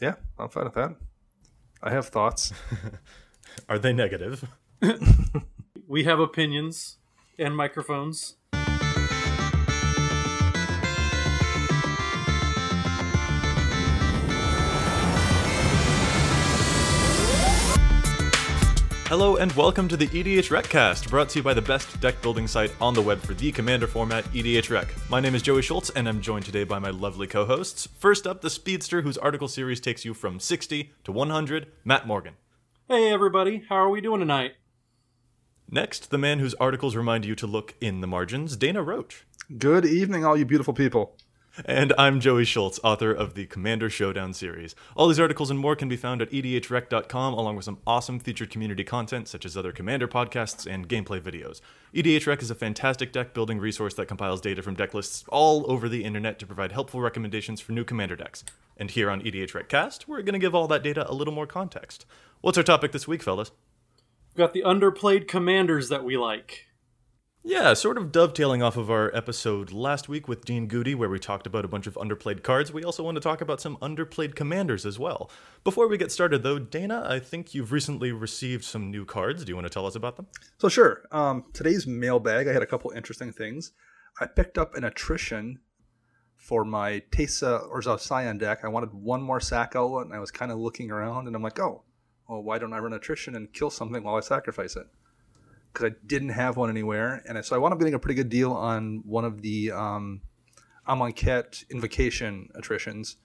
Yeah, I'm fine with that. I have thoughts. Are they negative? We have opinions and microphones. Hello and welcome to the EDH Recast, brought to you by the best deck building site on the web for the commander format, EDH Rec. My name is Joey Schultz, and I'm joined today by my lovely co-hosts. First up, the Speedster, whose article series takes you from 60 to 100, Matt Morgan. Hey everybody, how are we doing tonight? Next, the man whose articles remind you to look in the margins, Dana Roach. Good evening, all you beautiful people. And I'm Joey Schultz, author of the Commander Showdown series. All these articles and more can be found at edhrec.com, along with some awesome featured community content, such as other Commander podcasts and gameplay videos. EDH Rec is a fantastic deck building resource that compiles data from deck lists all over the internet to provide helpful recommendations for new Commander decks. And here on EDH Reccast, we're going to give all that data a little more context. What's our topic this week, fellas? We've got the underplayed commanders that we like. Yeah, sort of dovetailing off of our episode last week with Dean Goody, where we talked about a bunch of underplayed cards, we also want to talk about some underplayed commanders as well. Before we get started, though, Dana, I think you've recently received some new cards. Do you want to tell us about them? So sure, um, today's mailbag, I had a couple interesting things. I picked up an attrition for my Teysa Orzhov Scion deck. I wanted one more sack outlet, and I was kind of looking around, and I'm like, oh, well, why don't I run attrition and kill something while I sacrifice it? Because I didn't have one anywhere, and so I wound up getting a pretty good deal on one of the um, Amonkhet Invocation attritions.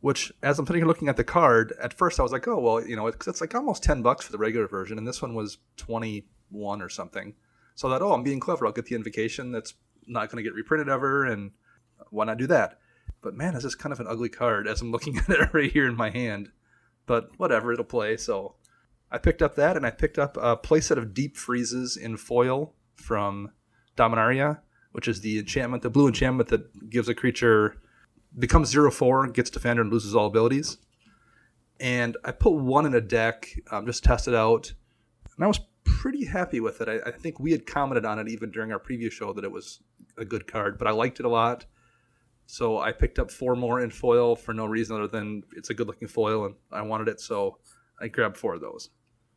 Which, as I'm sitting here looking at the card, at first I was like, oh well, you know, because it's like almost ten bucks for the regular version, and this one was twenty one or something. So I thought, oh, I'm being clever. I'll get the invocation that's not going to get reprinted ever, and why not do that? But man, is this kind of an ugly card as I'm looking at it right here in my hand. But whatever, it'll play. So I picked up that, and I picked up a playset of Deep Freezes in foil from Dominaria, which is the enchantment, the blue enchantment that gives a creature becomes zero four, gets defender, and loses all abilities. And I put one in a deck, um, just test it out, and I was pretty happy with it. I, I think we had commented on it even during our previous show that it was a good card, but I liked it a lot. So I picked up four more in foil for no reason other than it's a good looking foil and I wanted it, so I grabbed four of those.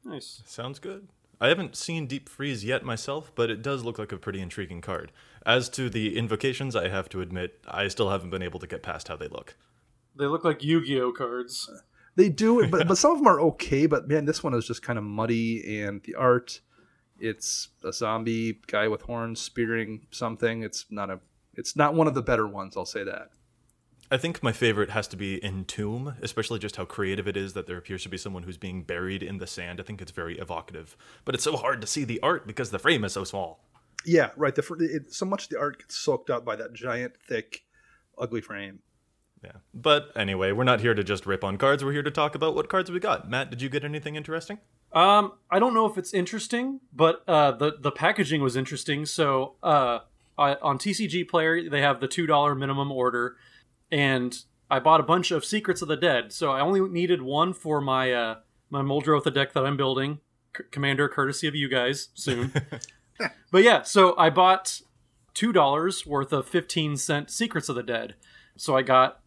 Nice. Sounds good. I haven't seen Deep Freeze yet myself, but it does look like a pretty intriguing card. As to the invocations, I have to admit, I still haven't been able to get past how they look. They look like Yu-Gi-Oh cards. They do, but but some of them are okay. But man, this one is just kind of muddy, and the art. It's a zombie guy with horns spearing something. It's not a. It's not one of the better ones. I'll say that. I think my favorite has to be Entomb, especially just how creative it is that there appears to be someone who's being buried in the sand. I think it's very evocative, but it's so hard to see the art because the frame is so small. Yeah, right. The fr- it, so much of the art gets soaked up by that giant, thick, ugly frame. Yeah. But anyway, we're not here to just rip on cards. We're here to talk about what cards we got. Matt, did you get anything interesting? Um, I don't know if it's interesting, but uh, the the packaging was interesting. So, uh, I, on TCG Player, they have the two dollar minimum order, and I bought a bunch of Secrets of the Dead. So I only needed one for my uh, my Muldrotha deck that I'm building, C- Commander, courtesy of you guys soon. but yeah, so I bought two dollars worth of fifteen cent Secrets of the Dead. So I got,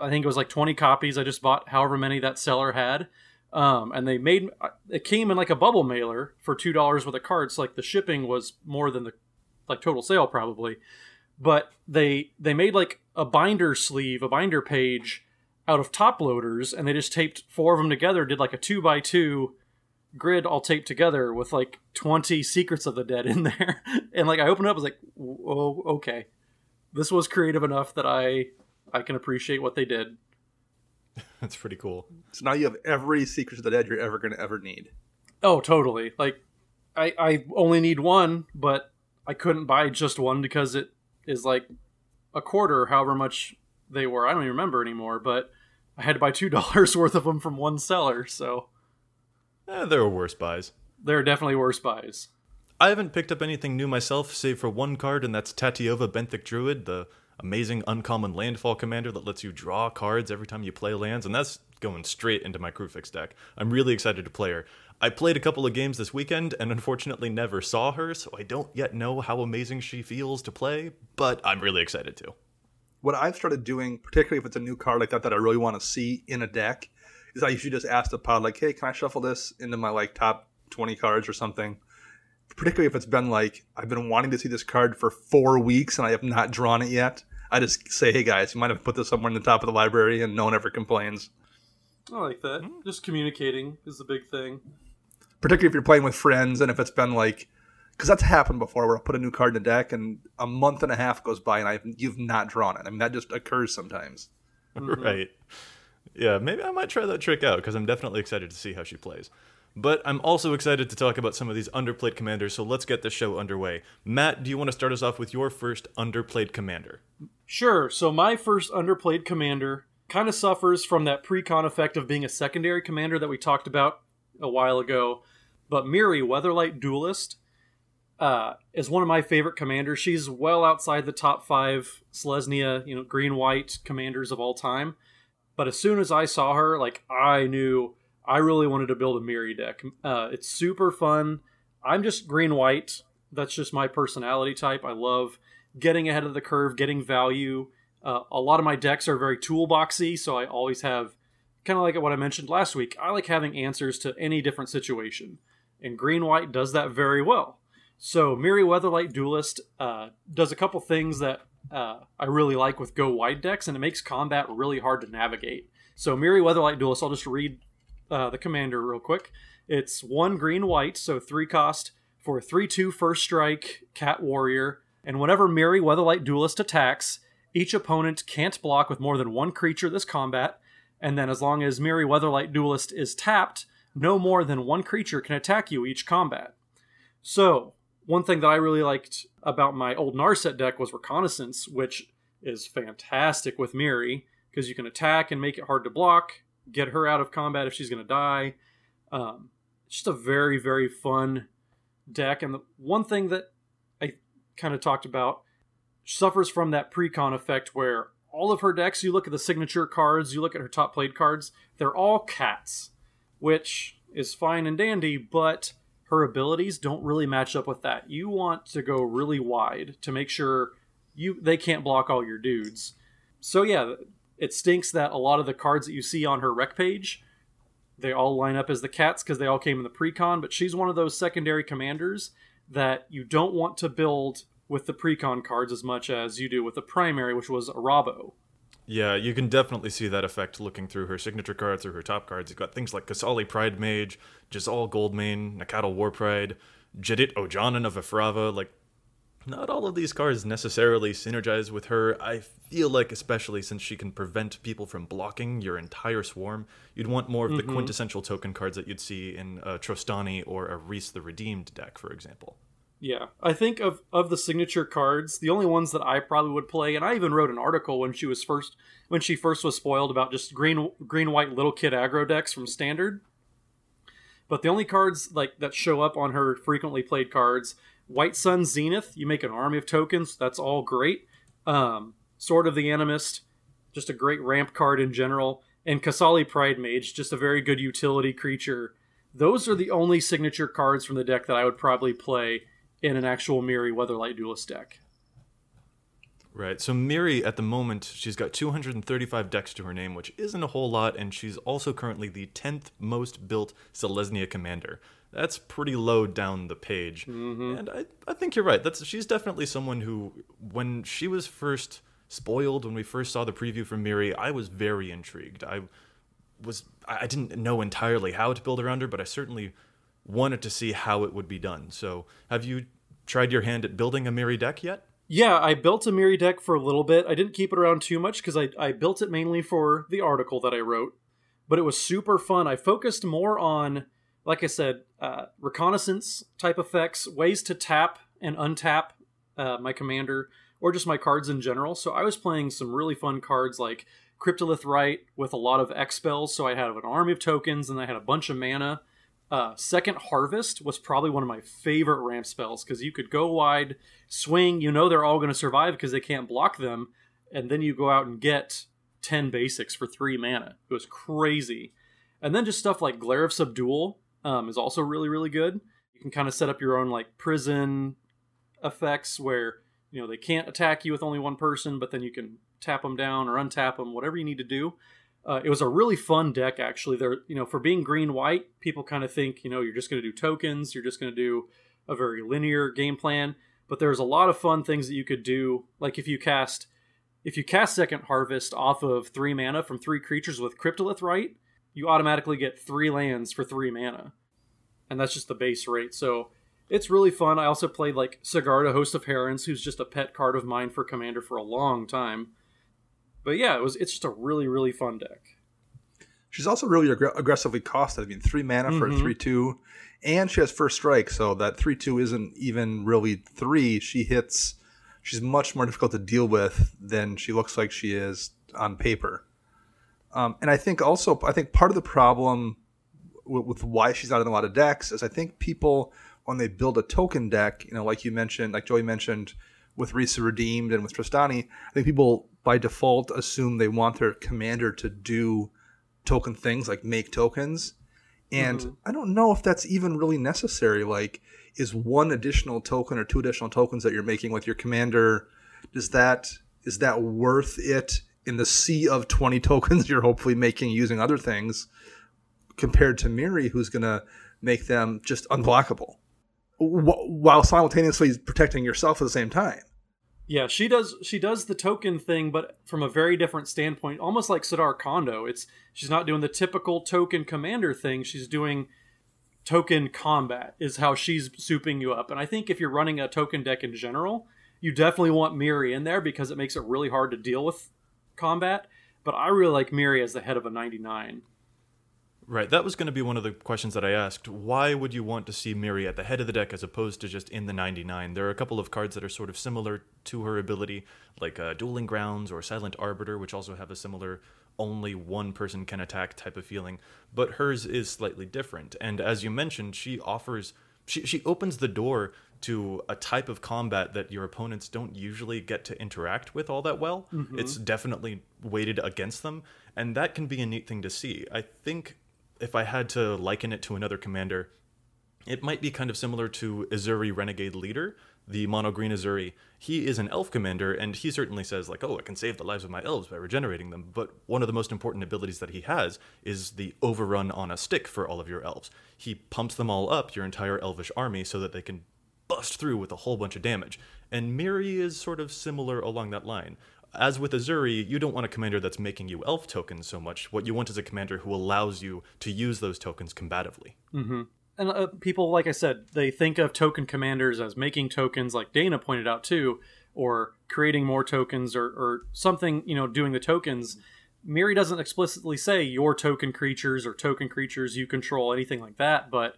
I think it was like twenty copies. I just bought however many that seller had, um, and they made it came in like a bubble mailer for two dollars worth of cards. So like the shipping was more than the like total sale probably, but they they made like a binder sleeve, a binder page out of top loaders, and they just taped four of them together. Did like a two by two grid all taped together with like 20 secrets of the dead in there and like i opened it up I was like oh okay this was creative enough that i i can appreciate what they did That's pretty cool. So now you have every Secrets of the Dead you're ever going to ever need. oh totally like i i only need one but i couldn't buy just one because it is like a quarter however much they were i don't even remember anymore but i had to buy two dollars worth of them from one seller so Eh, there were worse buys. there are definitely worse buys I haven't picked up anything new myself, save for one card, and that's Tatyova Benthic Druid, the amazing uncommon landfall commander that lets you draw cards every time you play lands, and that's going straight into my Kruphix deck. I'm really excited to play her. I played a couple of games this weekend and unfortunately never saw her, so I don't yet know how amazing she feels to play, but I'm really excited to. what I've started doing, particularly if it's a new card like that that I really want to see in a deck, is I usually just ask the pod like, "Hey, can I shuffle this into my like top twenty cards or something?" Particularly if it's been like I've been wanting to see this card for four weeks and I have not drawn it yet. I just say, "Hey guys, you might have put this somewhere in the top of the library," and no one ever complains. I like that. Hmm. Just communicating is the big thing. Particularly if you're playing with friends and if it's been like, because that's happened before where I put a new card in the deck and a month and a half goes by and I you've not drawn it. I mean that just occurs sometimes. right. Yeah, maybe I might try that trick out because I'm definitely excited to see how she plays. But I'm also excited to talk about some of these underplayed commanders, so let's get the show underway. Matt, do you want to start us off with your first underplayed commander? Sure. So my first underplayed commander kind of suffers from that pre-con effect of being a secondary commander that we talked about a while ago. But Miri, Weatherlight Duelist, uh, is one of my favorite commanders. She's well outside the top five Selesnya, you know, green white commanders of all time. But as soon as I saw her, like I knew I really wanted to build a Miri deck. Uh, it's super fun. I'm just green white. That's just my personality type. I love getting ahead of the curve, getting value. Uh, a lot of my decks are very toolboxy, so I always have kind of like what I mentioned last week. I like having answers to any different situation, and green white does that very well. So Miri Weatherlight Duelist uh, does a couple things that uh, I really like with go wide decks, and it makes combat really hard to navigate. So Miri Weatherlight Duelist, I'll just read uh, the commander real quick. It's one green white, so three cost for three two first strike cat warrior, and whenever Miri Weatherlight Duelist attacks, each opponent can't block with more than one creature this combat, and then as long as Miri Weatherlight Duelist is tapped, no more than one creature can attack you each combat. So one thing that I really liked about my old Narset deck was Reconnaissance, which is fantastic with Miri because you can attack and make it hard to block, get her out of combat if she's going to die. Um, just a very, very fun deck. And the one thing that I kind of talked about suffers from that precon effect where all of her decks, you look at the signature cards, you look at her top played cards, they're all cats, which is fine and dandy, but her abilities don't really match up with that. You want to go really wide to make sure you they can't block all your dudes. So yeah, it stinks that a lot of the cards that you see on her rec page, they all line up as the cats because they all came in the precon, but she's one of those secondary commanders that you don't want to build with the precon cards as much as you do with the primary, which was Arahbo. Yeah, you can definitely see that effect looking through her signature cards, through her top cards. You've got things like Qasali Pride Mage, Jazal Goldmane, Nacatl War Pride, Jedit Ojanen of Efrava. Like, not all of these cards necessarily synergize with her. I feel like, especially since she can prevent people from blocking your entire swarm, you'd want more of the Mhm. quintessential token cards that you'd see in a Trostani or a Rhys the Redeemed deck, for example. Yeah, I think of of the signature cards, the only ones that I probably would play, and I even wrote an article when she was first when she first was spoiled about just green green white little kid aggro decks from standard. But the only cards like that show up on her frequently played cards, White Sun Zenith, you make an army of tokens, that's all great. Um, Sword of the Animist, just a great ramp card in general, and Qasali Pride Mage, just a very good utility creature. Those are the only signature cards from the deck that I would probably play in an actual Miri Weatherlight Duelist deck. Right. So Miri, at the moment, she's got 235 decks to her name, which isn't a whole lot, and she's also currently the 10th most built Selesnya commander. That's pretty low down the page. Mm-hmm. And I, I think you're right. That's she's definitely someone who, when she was first spoiled, when we first saw the preview from Miri, I was very intrigued. I was I didn't know entirely how to build around her, but I certainly wanted to see how it would be done. So, have you tried your hand at building a Miri deck yet? Yeah, I built a Miri deck for a little bit. I didn't keep it around too much because I, I built it mainly for the article that I wrote. But it was super fun. I focused more on, like I said, uh, reconnaissance type effects, ways to tap and untap uh, my commander, or just my cards in general. So I was playing some really fun cards like Cryptolith Rite with a lot of X spells. So I had an army of tokens and I had a bunch of mana. Uh, Second Harvest was probably one of my favorite ramp spells because you could go wide, swing, you know they're all going to survive because they can't block them, and then you go out and get 10 basics for 3 mana. It was crazy. And then just stuff like Glare of Subdual um, is also really, really good. You can kind of set up your own like prison effects where you know they can't attack you with only one person, but then you can tap them down or untap them, whatever you need to do. Uh, it was a really fun deck, actually. There, you know, for being green white, people kind of think, you know, you're just going to do tokens, you're just going to do a very linear game plan. But there's a lot of fun things that you could do, like if you cast, if you cast Second Harvest off of three mana from three creatures with Cryptolith Rite, you automatically get three lands for three mana, and that's just the base rate. So it's really fun. I also played like Sigarda, Host of Herons, who's just a pet card of mine for Commander for a long time but yeah, it was it's just a really really fun deck. She's also really ag- aggressively costed. I mean, three mana for Mhm. a three two, and she has first strike, so that three two isn't even really three. She hits. She's much more difficult to deal with than she looks like she is on paper. Um, and I think also, I think part of the problem with, with why she's not in a lot of decks is I think people when they build a token deck, you know, like you mentioned, like Joey mentioned with Rhys Redeemed and with Trostani, I think people by default assume they want their commander to do token things like make tokens. And Mhm. I don't know if that's even really necessary. Like, is one additional token or two additional tokens that you're making with your commander, does that is that worth it in the sea of 20 tokens you're hopefully making using other things compared to Miri, who's going to make them just unblockable wh- while simultaneously protecting yourself at the same time? Yeah, she does she does the token thing, but from a very different standpoint, almost like Sidar Kondo. It's she's not doing the typical token commander thing. She's doing token combat is how she's souping you up. And I think if you're running a token deck in general, you definitely want Miri in there because it makes it really hard to deal with combat. But I really like Miri as the head of a 99. Right, that was going to be one of the questions that I asked. Why would you want to see Miri at the head of the deck as opposed to just in the 99? There are a couple of cards that are sort of similar to her ability, like uh, Dueling Grounds or Silent Arbiter, which also have a similar only one person can attack type of feeling. But hers is slightly different. And as you mentioned, she offers, she, she opens the door to a type of combat that your opponents don't usually get to interact with all that well. It's definitely weighted against them. And that can be a neat thing to see. I think if I had to liken it to another commander, it might be kind of similar to Ezuri Renegade Leader, the mono green Ezuri. He is an elf commander, and he certainly says, like, oh, I can save the lives of my elves by regenerating them. But one of the most important abilities that he has is the overrun on a stick for all of your elves. He pumps them all up, your entire elvish army, so that they can bust through with a whole bunch of damage. And Miri is sort of similar along that line. As with Ezuri, you don't want a commander that's making you elf tokens so much. What you want is a commander who allows you to use those tokens combatively. and uh, people like i said they think of token commanders as making tokens like dana pointed out too or creating more tokens or, or something you know doing the tokens miri doesn't explicitly say your token creatures or token creatures you control anything like that but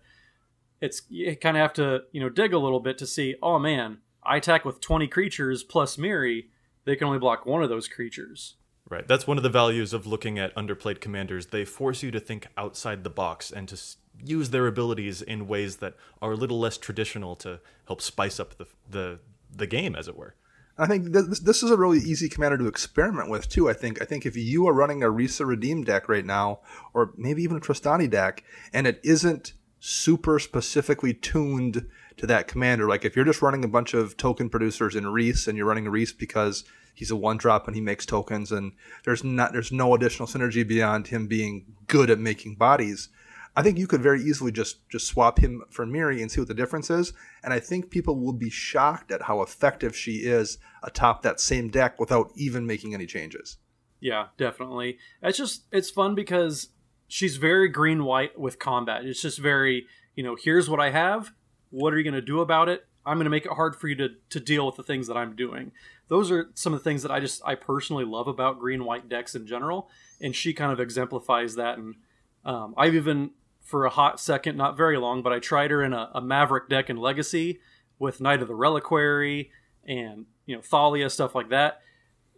it's you kind of have to you know dig a little bit to see oh man i attack with 20 creatures plus miri they can only block one of those creatures Right. That's one of the values of looking at underplayed commanders. They force you to think outside the box and to use their abilities in ways that are a little less traditional to help spice up the the, the game, as it were. I think th- this, this is a really easy commander to experiment with too. I think I think if you are running a Rhys Redeem deck right now, or maybe even a Trostani deck, and it isn't super specifically tuned to that commander, like if you're just running a bunch of token producers in Rhys and you're running Rhys because he's a one drop and he makes tokens, and there's not there's no additional synergy beyond him being good at making bodies. I think you could very easily just just swap him for Miri and see what the difference is. And I think people will be shocked at how effective she is atop that same deck without even making any changes. Yeah, definitely. It's just it's fun because she's very green white with combat. It's just very, you know, here's what I have. What are you going to do about it? I'm going to make it hard for you to to deal with the things that I'm doing. Those are some of the things that I just I personally love about green white decks in general, and she kind of exemplifies that. And um, I've even for a hot second, not very long, but I tried her in a, a Maverick deck in Legacy with Knight of the Reliquary and you know Thalia stuff like that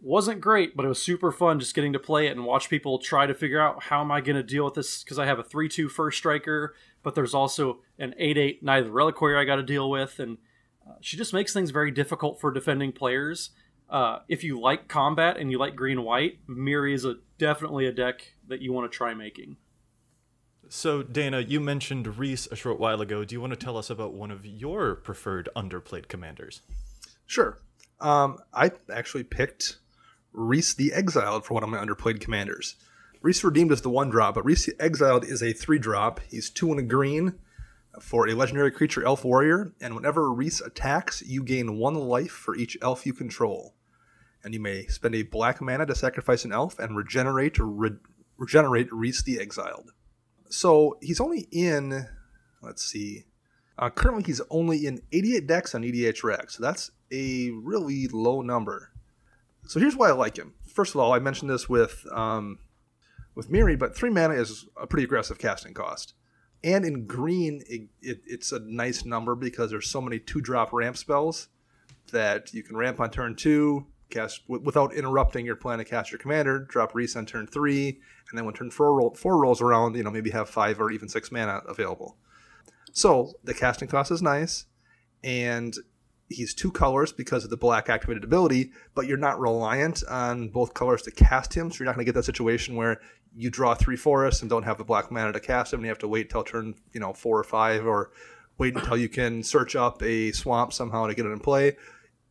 wasn't great, but it was super fun just getting to play it and watch people try to figure out how am I going to deal with this because I have a 3-2 first striker, but there's also an 8-8 Knight of the Reliquary I got to deal with, and uh, she just makes things very difficult for defending players. Uh, if you like combat and you like green white, Miri is a definitely a deck that you want to try making. So, Dana, you mentioned Rhys a short while ago. Do you want to tell us about one of your preferred underplayed commanders? Sure. Um, I actually picked Rhys the Exiled for one of my underplayed commanders. Rhys Redeemed is the one drop, but Rhys Exiled is a three drop. He's two and a green for a legendary creature elf warrior, and whenever Rhys attacks, you gain one life for each elf you control. And you may spend a black mana to sacrifice an elf and regenerate re- regenerate Rhys the Exiled. So he's only in, let's see, uh, currently he's only in 88 decks on EDHREC, so that's a really low number. So here's why I like him. First of all, I mentioned this with um, with Miri, but three mana is a pretty aggressive casting cost. And in green, it, it, it's a nice number because there's so many two drop ramp spells that you can ramp on turn two, cast w- without interrupting your plan to cast your commander, drop Rhys on turn three, and then when turn four, roll, four rolls around, you know, maybe have five or even six mana available. So the casting cost is nice, and he's two colors because of the black activated ability, but you're not reliant on both colors to cast him. So you're not going to get that situation where you draw three forests and don't have the black mana to cast him, and you have to wait till turn you know four or five, or wait until you can search up a swamp somehow to get it in play.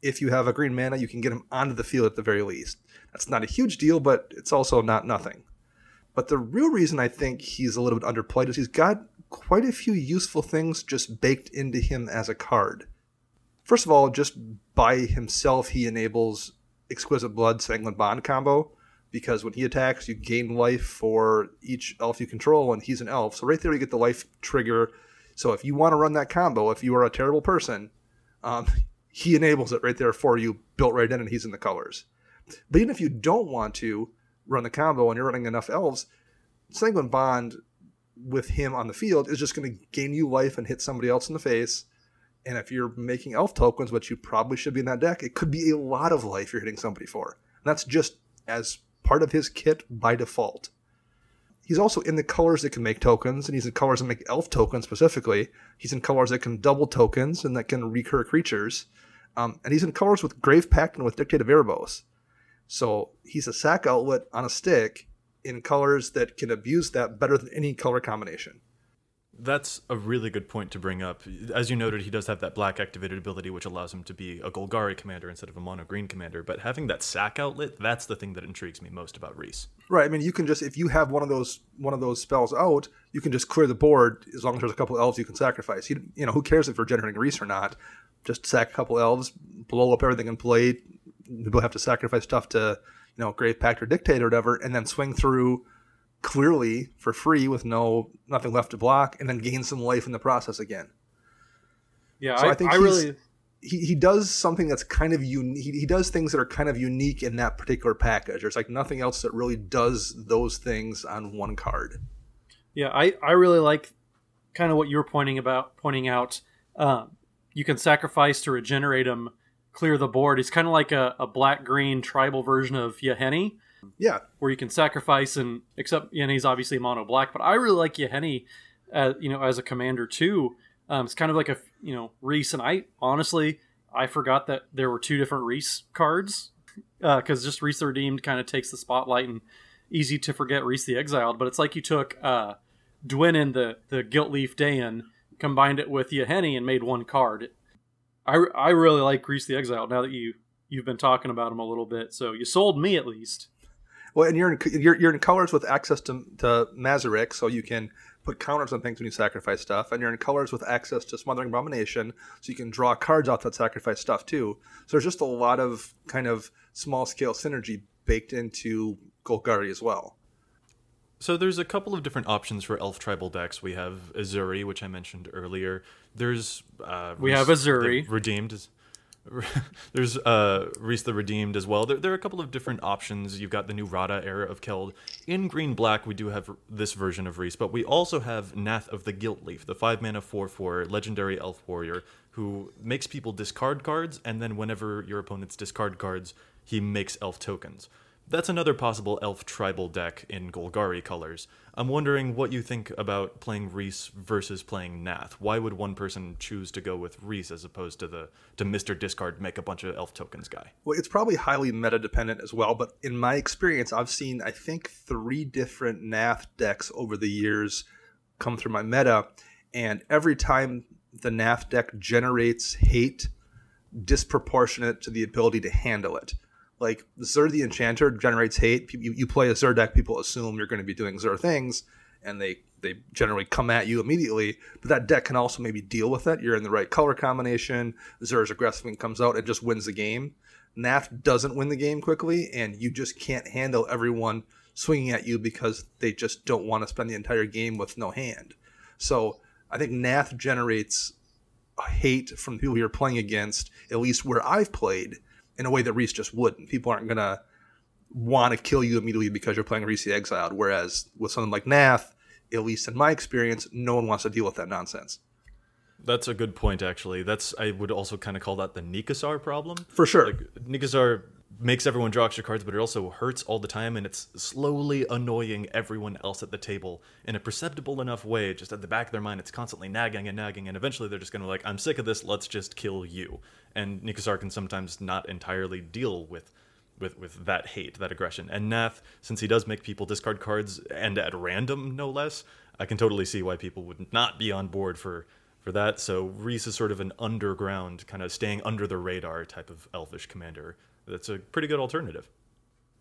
If you have a green mana, you can get him onto the field at the very least. That's not a huge deal, but it's also not nothing. But the real reason I think he's a little bit underplayed is he's got quite a few useful things just baked into him as a card. First of all, just by himself, he enables Exquisite Blood Sanguine Bond combo because when he attacks, you gain life for each elf you control, and he's an elf. So right there, you get the life trigger. So if you want to run that combo, if you are a terrible person, um, he enables it right there for you, built right in, and he's in the colors. But even if you don't want to run the combo and you're running enough elves, Sanguine Bond with him on the field is just going to gain you life and hit somebody else in the face and if you're making elf tokens, which you probably should be in that deck, it could be a lot of life you're hitting somebody for. And that's just as part of his kit by default. He's also in the colors that can make tokens, and he's in colors that make elf tokens specifically. He's in colors that can double tokens and that can recur creatures. Um, and he's in colors with Grave Pact and with Dictate Erebos. So he's a sack outlet on a stick in colors that can abuse that better than any color combination. That's a really good point to bring up. As you noted, he does have that black activated ability, which allows him to be a Golgari commander instead of a mono green commander. But having that sack outlet, that's the thing that intrigues me most about Rhys. Right. I mean, you can just if you have one of those one of those spells out, you can just clear the board as long as there's a couple elves you can sacrifice. You, you know, who cares if you're generating Rhys or not? Just sack a couple elves, blow up everything in play. People have to sacrifice stuff to you know Grave Pact or Dictate or whatever, and then swing through clearly for free with no nothing left to block, and then gain some life in the process again. Yeah, So I, I think I really He, he does something that's kind of unique. He, he does things that are kind of unique in that particular package. There's like nothing else that really does those things on one card. Yeah, I, I really like kind of what you were pointing about pointing out. Um, you can sacrifice to regenerate him, clear the board. He's kind of like a, a black green tribal version of Yahenni, Yeah, where you can sacrifice and except Yahenni's obviously mono black, but I really like Yahenni, uh, you know, as a commander too. Um, it's kind of like a you know Rhys, and I honestly I forgot that there were two different Rhys cards because just Rhys the Redeemed kind of takes the spotlight and easy to forget Rhys the Exiled. But it's like you took uh, Dwynen the the Guilt Leaf Daen, combined it with Yahenni, and made one card. I, I really like Rhys the Exiled now that you you've been talking about him a little bit. So you sold me at least. Well, and you're in you're, you're in colors with access to to Mazirek, so you can put counters on things when you sacrifice stuff, and you're in colors with access to Smothering Abomination, so you can draw cards out that sacrifice stuff too. So there's just a lot of kind of small scale synergy baked into Golgari as well. So there's a couple of different options for elf tribal decks. We have Ezuri, which I mentioned earlier. There's uh, We have Ezuri. Redeemed. There's uh, Rhys the Redeemed as well. There, there are a couple of different options. You've got the new Rada era of Keld. In green black, we do have this version of Rhys, but we also have Nath of the Gilt-Leaf, the five mana four four legendary elf warrior who makes people discard cards, and then whenever your opponents discard cards, he makes elf tokens. That's another possible elf tribal deck in Golgari colors. I'm wondering what you think about playing Rhys versus playing Nath. Why would one person choose to go with Rhys as opposed to the to Mr. Discard make a bunch of elf tokens guy? Well, it's probably highly meta dependent as well, but in my experience, I've seen I think three different Nath decks over the years come through my meta, and every time the Nath deck generates hate disproportionate to the ability to handle it. Like Zur the Enchanter generates hate. You, you play a Zur deck, people assume you're going to be doing Zur things, and they they generally come at you immediately. But that deck can also maybe deal with it. You're in the right color combination. Zur's aggressive and comes out and just wins the game. Nath doesn't win the game quickly, and you just can't handle everyone swinging at you because they just don't want to spend the entire game with no hand. So I think Nath generates hate from people you're playing against, at least where I've played, in a way that Rhys just wouldn't. People aren't going to want to kill you immediately because you're playing Rhys the Exiled. Whereas with something like Nath, at least in my experience, no one wants to deal with that nonsense. That's a good point, actually. That's I would also kind of call that the Nekusar problem. For sure. Like Nekusar makes everyone draw extra cards, but it also hurts all the time, and it's slowly annoying everyone else at the table in a perceptible enough way. Just at the back of their mind, it's constantly nagging and nagging, and eventually they're just gonna be like, I'm sick of this. Let's just kill you. And Nekusar can sometimes not entirely deal with. With, with that hate, that aggression. And Nath, since he does make people discard cards and at random, no less, I can totally see why people would not be on board for for that. So Rhys is sort of an underground, kind of staying under the radar type of elfish commander. That's a pretty good alternative.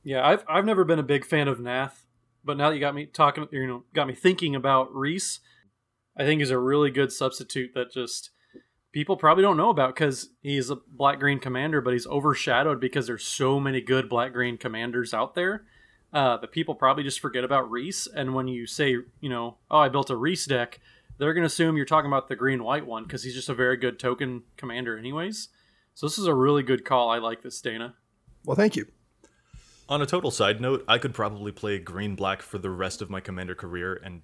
Yeah, I've I've never been a big fan of Nath, but now that you got me talking, you know, got me thinking about Rhys, I think is a really good substitute that just people probably don't know about because he's a black green commander, but he's overshadowed because there's so many good black green commanders out there. Uh, that people probably just forget about Rhys, and when you say, you know, oh, I built a Rhys deck, they're going to assume you're talking about the green white one because he's just a very good token commander, anyways. So this is a really good call. I like this, Dana. Well, thank you. On a total side note, I could probably play green black for the rest of my commander career and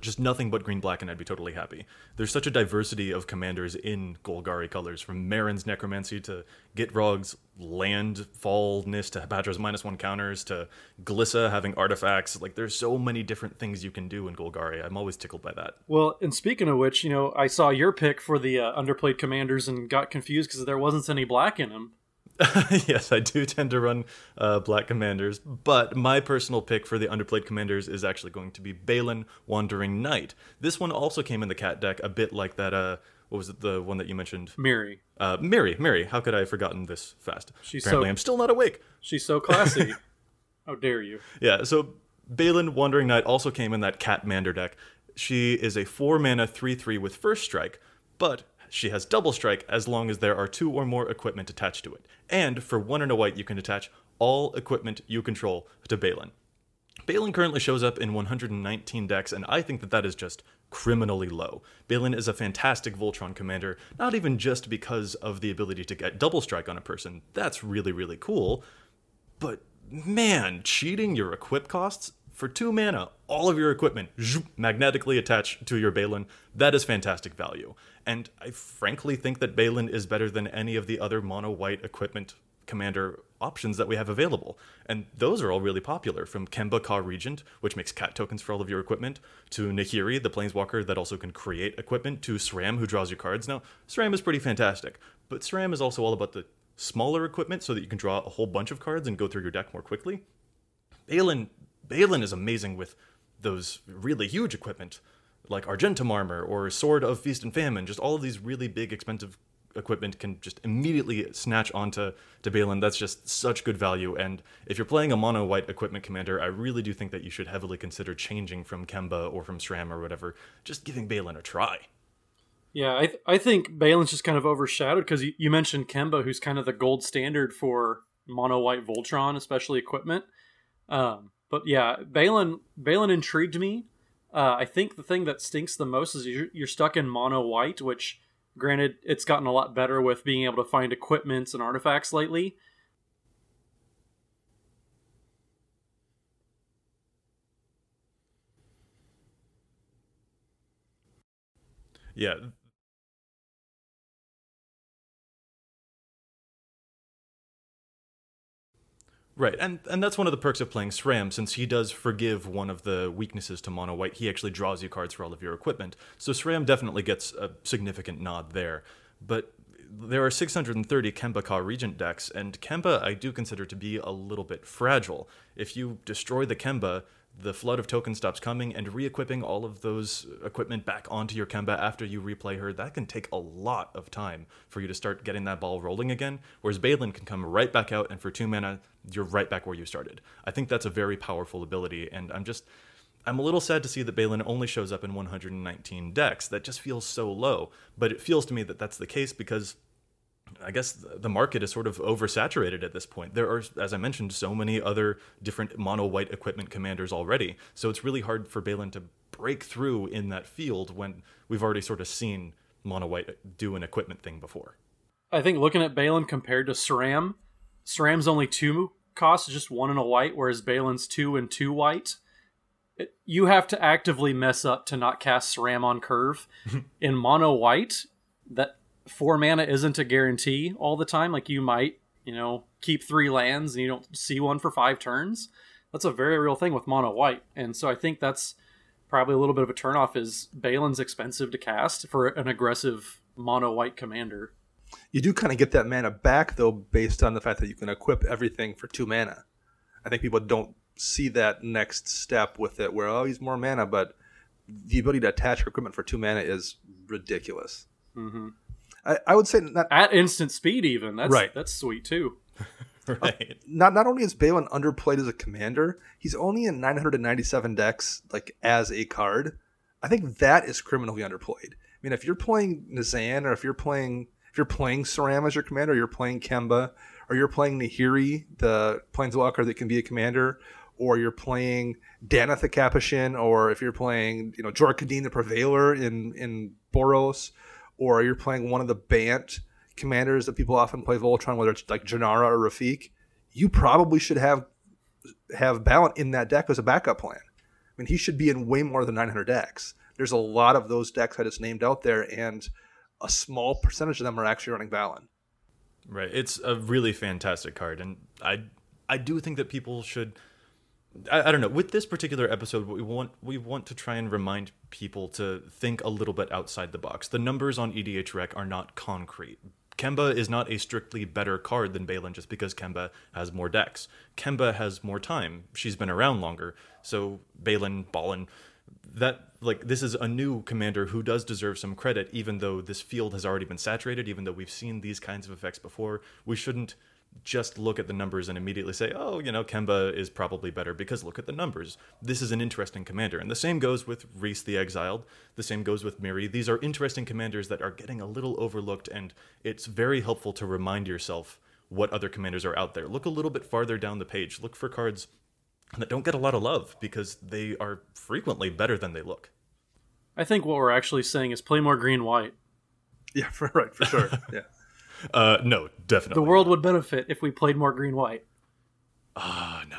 just nothing but green black and I'd be totally happy. There's such a diversity of commanders in Golgari colors, from Meren's Necromancy to Gitrog's landfallness to Hapatra's minus one counters to Glissa having artifacts. Like there's so many different things you can do in Golgari. I'm always tickled by that. Well, and speaking of which, you know, I saw your pick for the uh, underplayed commanders and got confused because there wasn't any black in them. yes, I do tend to run uh, black commanders, but my personal pick for the underplayed commanders is actually going to be Balan Wandering Knight. This one also came in the cat deck, a bit like that. Uh, what was it? The one that you mentioned? Miri. Uh, Miri. Miri. How could I have forgotten this fast? She's Apparently, so- I'm still not awake. She's so classy. How dare you? Yeah, so Balan Wandering Knight also came in that Cat Mander deck. She is a 4 mana 3 3 with first strike, but she has double strike as long as there are two or more equipment attached to it. And for one and a white, you can attach all equipment you control to Balan. Balan currently shows up in 119 decks, and I think that that is just criminally low. Balan is a fantastic Voltron commander, not even just because of the ability to get double strike on a person. That's really, really cool. But man, cheating your equip costs for two mana, all of your equipment zoop, magnetically attached to your Balan, that is fantastic value. And I frankly think that Balan is better than any of the other mono white equipment commander options that we have available. And those are all really popular, from Kemba Kha Regent, which makes cat tokens for all of your equipment, to Nahiri, the planeswalker that also can create equipment, to SRAM, who draws your cards. Now, SRAM is pretty fantastic, but SRAM is also all about the smaller equipment so that you can draw a whole bunch of cards and go through your deck more quickly. Balan, Balan is amazing with those really huge equipment, like Argentum armor or Sword of Feast and Famine. Just all of these really big, expensive equipment can just immediately snatch onto to Balan. That's just such good value. And if you're playing a mono white equipment commander, I really do think that you should heavily consider changing from Kemba or from SRAM or whatever. Just giving Balan a try. Yeah, I, th- I think Balan's just kind of overshadowed because you, you mentioned Kemba, who's kind of the gold standard for mono white Voltron, especially equipment. Um, but yeah, Balan Balan intrigued me. Uh, I think the thing that stinks the most is you're, you're stuck in mono white, which granted it's gotten a lot better with being able to find equipments and artifacts lately. Yeah, Right, and and that's one of the perks of playing SRAM, since he does forgive one of the weaknesses to mono white. He actually draws you cards for all of your equipment, so SRAM definitely gets a significant nod there. But there are 630 Kemba Kha Regent decks, and Kemba I do consider to be a little bit fragile. If you destroy the Kemba, the flood of tokens stops coming and re-equipping all of those equipment back onto your Kemba after you replay her, that can take a lot of time for you to start getting that ball rolling again. Whereas Balan can come right back out and for two mana, you're right back where you started. I think that's a very powerful ability, and I'm just I'm a little sad to see that Balan only shows up in 119 decks. That just feels so low. But it feels to me that that's the case because I guess the market is sort of oversaturated at this point. There are, as I mentioned, so many other different mono white equipment commanders already. So it's really hard for Balan to break through in that field when we've already sort of seen mono white do an equipment thing before. I think looking at Balan compared to SRAM, SRAM's only two costs, just one and a white, whereas Balan's two and two white. You have to actively mess up to not cast SRAM on curve. in mono white, that four mana isn't a guarantee all the time. Like you might, you know, keep three lands and you don't see one for five turns. That's a very real thing with mono white. And so I think that's probably a little bit of a turnoff is Balan's expensive to cast for an aggressive mono white commander. You do kind of get that mana back though, based on the fact that you can equip everything for two mana. I think people don't see that next step with it where oh he's more mana, but the ability to attach equipment for two mana is ridiculous. Mm-hmm. I, I would say not at instant speed. Even that's Right. That's sweet too. right. not not only is Balan underplayed as a commander, he's only in 997 decks like as a card. I think that is criminally underplayed. I mean, if you're playing Nazan or if you're playing if you're playing Sram as your commander, or you're playing Kemba, or you're playing Nahiri, the planeswalker that can be a commander, or you're playing Danitha Capashen, or if you're playing, you know, Jor Kadeen the Prevailer in in Boros, or you're playing one of the Bant commanders that people often play Voltron, whether it's like Janara or Rafiq, you probably should have have Balan in that deck as a backup plan. I mean, he should be in way more than 900 decks. There's a lot of those decks I just named out there, and a small percentage of them are actually running Balan. Right. It's a really fantastic card, and I I do think that people should. I, I don't know. With this particular episode, we want we want to try and remind people to think a little bit outside the box. The numbers on EDH Rec are not concrete. Kemba is not a strictly better card than Balan just because Kemba has more decks. Kemba has more time. She's been around longer. So Balan, Balan, that like this is a new commander who does deserve some credit even though this field has already been saturated even though we've seen these kinds of effects before we shouldn't just look at the numbers and immediately say oh you know kemba is probably better because look at the numbers this is an interesting commander and the same goes with rhys the exiled the same goes with miri these are interesting commanders that are getting a little overlooked and it's very helpful to remind yourself what other commanders are out there look a little bit farther down the page look for cards that don't get a lot of love because they are frequently better than they look. I think what we're actually saying is play more green white. Yeah, for, right, for sure. yeah. Uh, no, definitely. The world would benefit if we played more green white. Ah, no.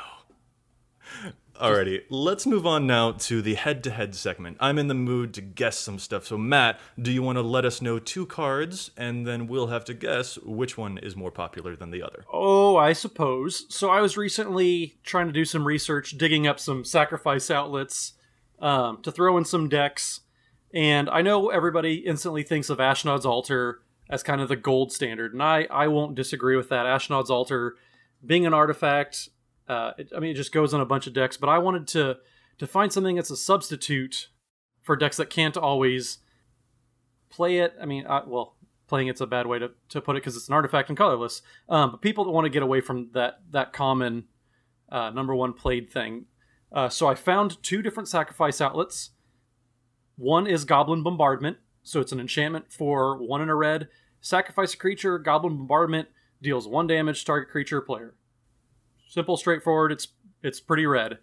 Alrighty, let's move on now to the head to head segment. I'm in the mood to guess some stuff. So, Matt, do you want to let us know two cards and then we'll have to guess which one is more popular than the other? Oh, I suppose. So I was recently trying to do some research, digging up some sacrifice outlets um, to throw in some decks. And I know everybody instantly thinks of Ashnod's Altar as kind of the gold standard, and I, I won't disagree with that. Ashnod's Altar being an artifact, uh, it, I mean, it just goes on a bunch of decks, but I wanted to to find something that's a substitute for decks that can't always play it. I mean, I, well, playing it's a bad way to, to put it because it's an artifact and colorless. Um, but people that want to get away from that that common uh, number one played thing. Uh, so I found two different sacrifice outlets. One is Goblin Bombardment, so it's an enchantment for one in a red. Sacrifice a creature. Goblin Bombardment deals one damage target creature player. Simple, straightforward. It's it's pretty red.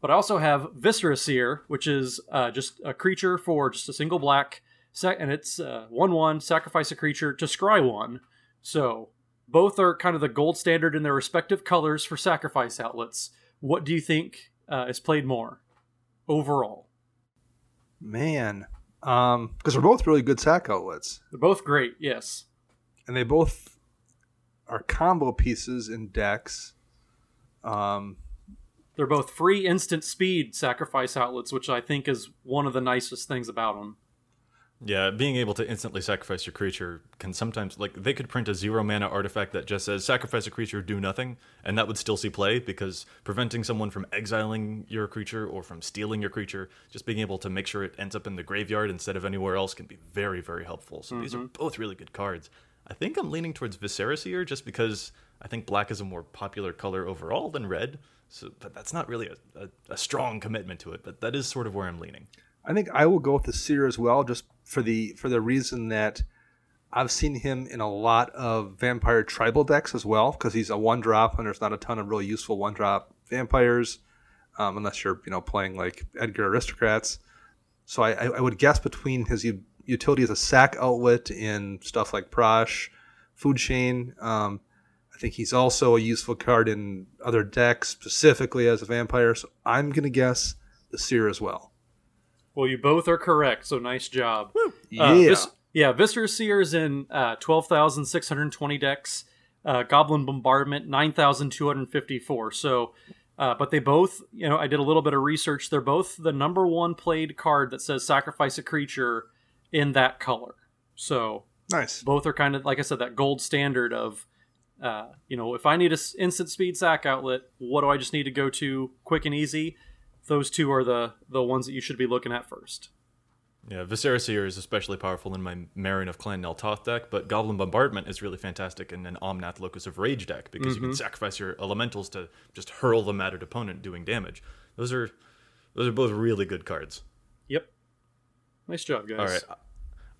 But I also have Viscera Seer, which is uh, just a creature for just a single black, and it's uh, one one. Sacrifice a creature to scry one. So both are kind of the gold standard in their respective colors for sacrifice outlets. What do you think uh, is played more overall? Man, um, because they're both really good sack outlets, They're both great. Yes. and they both are combo pieces in decks. Um, They're both free instant speed sacrifice outlets, which I think is one of the nicest things about them. Yeah, being able to instantly sacrifice your creature can sometimes like they could print a zero mana artifact that just says sacrifice a creature, do nothing, and that would still see play because preventing someone from exiling your creature or from stealing your creature, just being able to make sure it ends up in the graveyard instead of anywhere else can be very, very helpful. So these are mm-hmm. both really good cards. I think I'm leaning towards Viscera here just because I think black is a more popular color overall than red. So but that's not really a, a, a strong commitment to it, but that is sort of where I'm leaning. I think I will go with the seer as well, just for the for the reason that I've seen him in a lot of vampire tribal decks as well, because he's a one drop and there's not a ton of really useful one drop vampires, um, unless you're you know playing like Edgar aristocrats. So I, I would guess between his u- utility as a sack outlet in stuff like Prosh, Food Chain. Um, I think he's also a useful card in other decks, specifically as a vampire. So I'm gonna guess the seer as well. Well, you both are correct, so nice job. Yeah. Uh, Vis- yeah, Viscera Seer is in uh, 12,620 decks. Uh, Goblin Bombardment, 9,254. So, uh, but they both, you know, I did a little bit of research. They're both the number one played card that says sacrifice a creature in that color. So, nice. both are kind of, like I said, that gold standard of, uh, you know, if I need an instant speed sack outlet, what do I just need to go to quick and easy? Those two are the the ones that you should be looking at first. Yeah, Viscera Seer is especially powerful in my Meren of Clan Nel Toth deck, but Goblin Bombardment is really fantastic in an Omnath Locus of Rage deck because you can mhm. sacrifice your elementals to just hurl them at an opponent doing damage. Those are those are both really good cards. Yep. Nice job, guys. All right.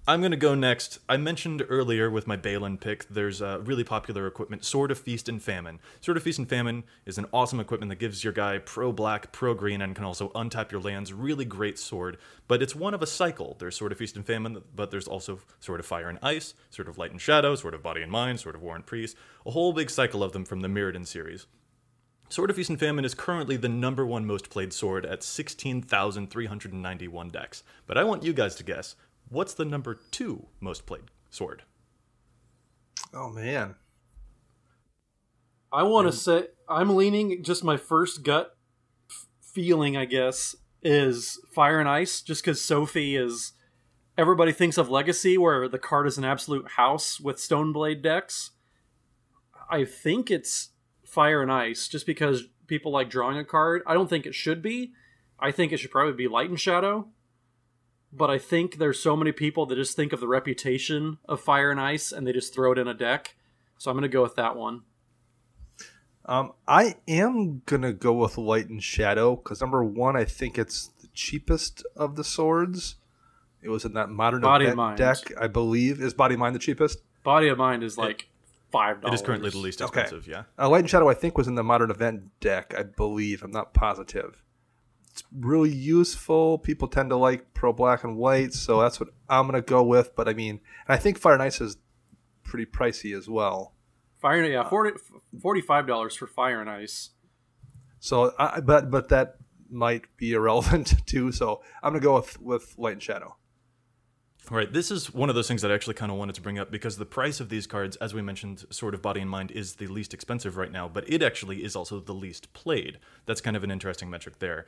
I'm going to go next. I mentioned earlier with my Balan pick, there's a really popular equipment, Sword of Feast and Famine. Sword of Feast and Famine is an awesome equipment that gives your guy pro black, pro green, and can also untap your lands. Really great sword, but it's one of a cycle. There's Sword of Feast and Famine, but there's also Sword of Fire and Ice, Sword of Light and Shadow, Sword of Body and Mind, Sword of War and Priest, a whole big cycle of them from the Mirrodin series. Sword of Feast and Famine is currently the number one most played sword at 16,391 decks. But I want you guys to guess what's the number two most played sword? Oh man. I want to say I'm leaning just my first gut f- feeling, I guess, is Fire and Ice, just because Sophie is. Everybody thinks of Legacy, where the card is an absolute house with Stoneblade decks. I think it's Fire and Ice, just because people like drawing a card. I don't think it should be. I think it should probably be Light and Shadow. But I think there's so many people that just think of the reputation of Fire and Ice and they just throw it in a deck. So I'm going to go with that one. Um, I am gonna go with Light and Shadow because number one, I think it's the cheapest of the swords. It was in that modern Body of event Mind. deck, I believe. Is Body of Mind the cheapest? Body of Mind is like five It dollars. is currently the least Okay. expensive, yeah. Uh, Light and Shadow, I think, was in the modern event deck. I believe. I'm not positive. It's really useful. People tend to like pro black and white, so that's what I'm gonna go with. But I mean, and I think Fire and Ice is pretty pricey as well. Fire, yeah, 40 45 dollars for Fire and Ice. So, I, but but that might be irrelevant too. So I'm gonna go with with Light and Shadow. All right, this is one of those things that I actually kind of wanted to bring up because the price of these cards, as we mentioned, Sword of Body and Mind is the least expensive right now, but it actually is also the least played. That's kind of an interesting metric there.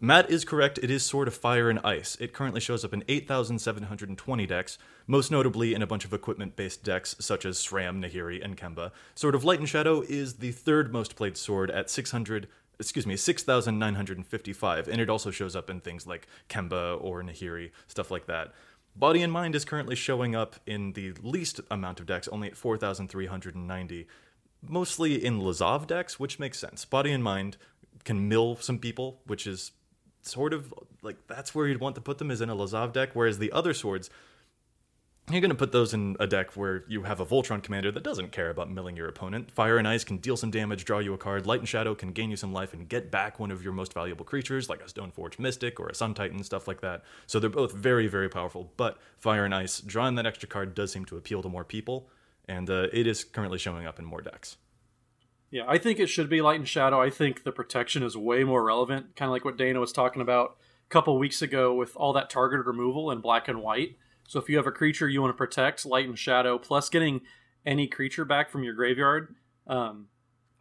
Matt is correct. It is Sword of Fire and Ice. It currently shows up in 8,720 decks, most notably in a bunch of equipment based decks such as Sram, Nahiri, and Kemba. Sword of Light and Shadow is the third most played sword at 600. Excuse me, 6,955, and it also shows up in things like Kemba or Nahiri, stuff like that. Body and Mind is currently showing up in the least amount of decks, only at 4,390, mostly in Lazav decks, which makes sense. Body and Mind can mill some people, which is sort of like that's where you'd want to put them is in a Lazav deck, whereas the other swords, you're going to put those in a deck where you have a Voltron commander that doesn't care about milling your opponent. Fire and Ice can deal some damage, draw you a card. Light and Shadow can gain you some life and get back one of your most valuable creatures, like a Stoneforge Mystic or a Sun Titan, stuff like that. So they're both very, very powerful. But Fire and Ice, drawing that extra card does seem to appeal to more people, and uh, it is currently showing up in more decks. Yeah, I think it should be Light and Shadow. I think the protection is way more relevant, kind of like what Dana was talking about a couple weeks ago with all that targeted removal in black and white. So if you have a creature you want to protect, Light and Shadow, plus getting any creature back from your graveyard, um,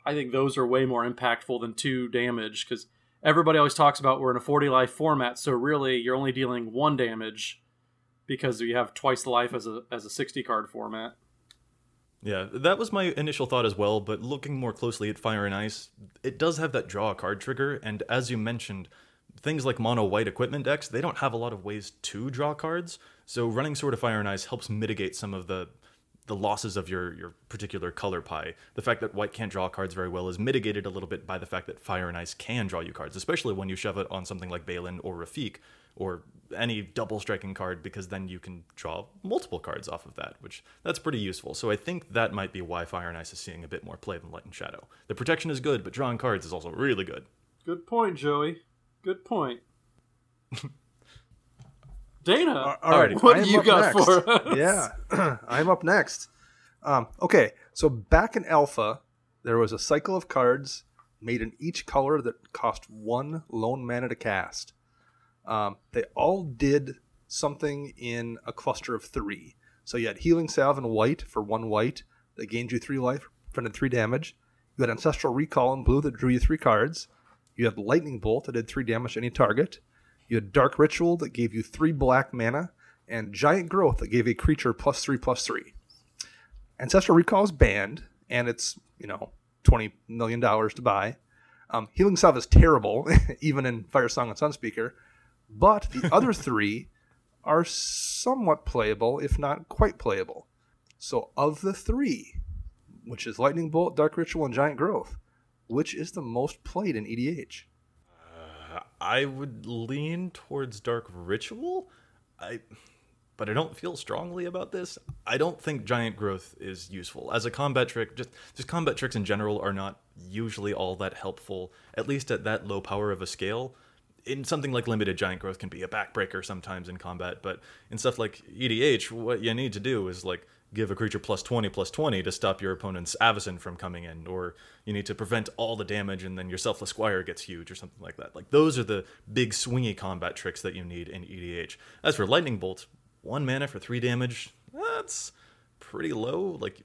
I think those are way more impactful than two damage because everybody always talks about we're in a 40 life format, so really you're only dealing one damage because you have twice the life as a as a 60 card format. Yeah, that was my initial thought as well, but looking more closely at Fire and Ice, it does have that draw card trigger, and as you mentioned, things like mono white equipment decks, they don't have a lot of ways to draw cards, so running Sword of Fire and Ice helps mitigate some of the the losses of your your particular color pie. The fact that white can't draw cards very well is mitigated a little bit by the fact that Fire and Ice can draw you cards, especially when you shove it on something like Balan or Rafiq, or any double striking card because then you can draw multiple cards off of that, which that's pretty useful. So I think that might be why Fire and Ice is seeing a bit more play than Light and Shadow. The protection is good, but drawing cards is also really good. Good point, Joey. Good point. Dana, All right, what do you got next. for us? Yeah, I'm up next. Um, okay, so back in Alpha, there was a cycle of cards made in each color that cost one lone mana to cast. Um, they all did something in a cluster of three. So you had Healing Salve and white for one white that gained you three life, prevented three damage. You had Ancestral Recall in blue that drew you three cards. You had Lightning Bolt that did three damage to any target. You had Dark Ritual that gave you three black mana, and Giant Growth that gave a creature plus three plus three. Ancestral Recall is banned, and it's you know twenty million dollars to buy. Um, Healing Salve is terrible, even in Firesong and Sunspeaker. But the other three are somewhat playable, if not quite playable. So of the three, which is Lightning Bolt, Dark Ritual, and Giant Growth, which is the most played in EDH? Uh, I would lean towards Dark Ritual. I but I don't feel strongly about this. I don't think giant growth is useful as a combat trick. Just just combat tricks in general are not usually all that helpful, at least at that low power of a scale. In something like limited giant growth can be a backbreaker sometimes in combat, but in stuff like EDH, what you need to do is like give a creature plus 20 plus 20 to stop your opponent's Avacyn from coming in, or you need to prevent all the damage and then your Selfless Squire gets huge or something like that. Like those are the big swingy combat tricks that you need in EDH. As for Lightning Bolt, one mana for three damage, that's pretty low. Like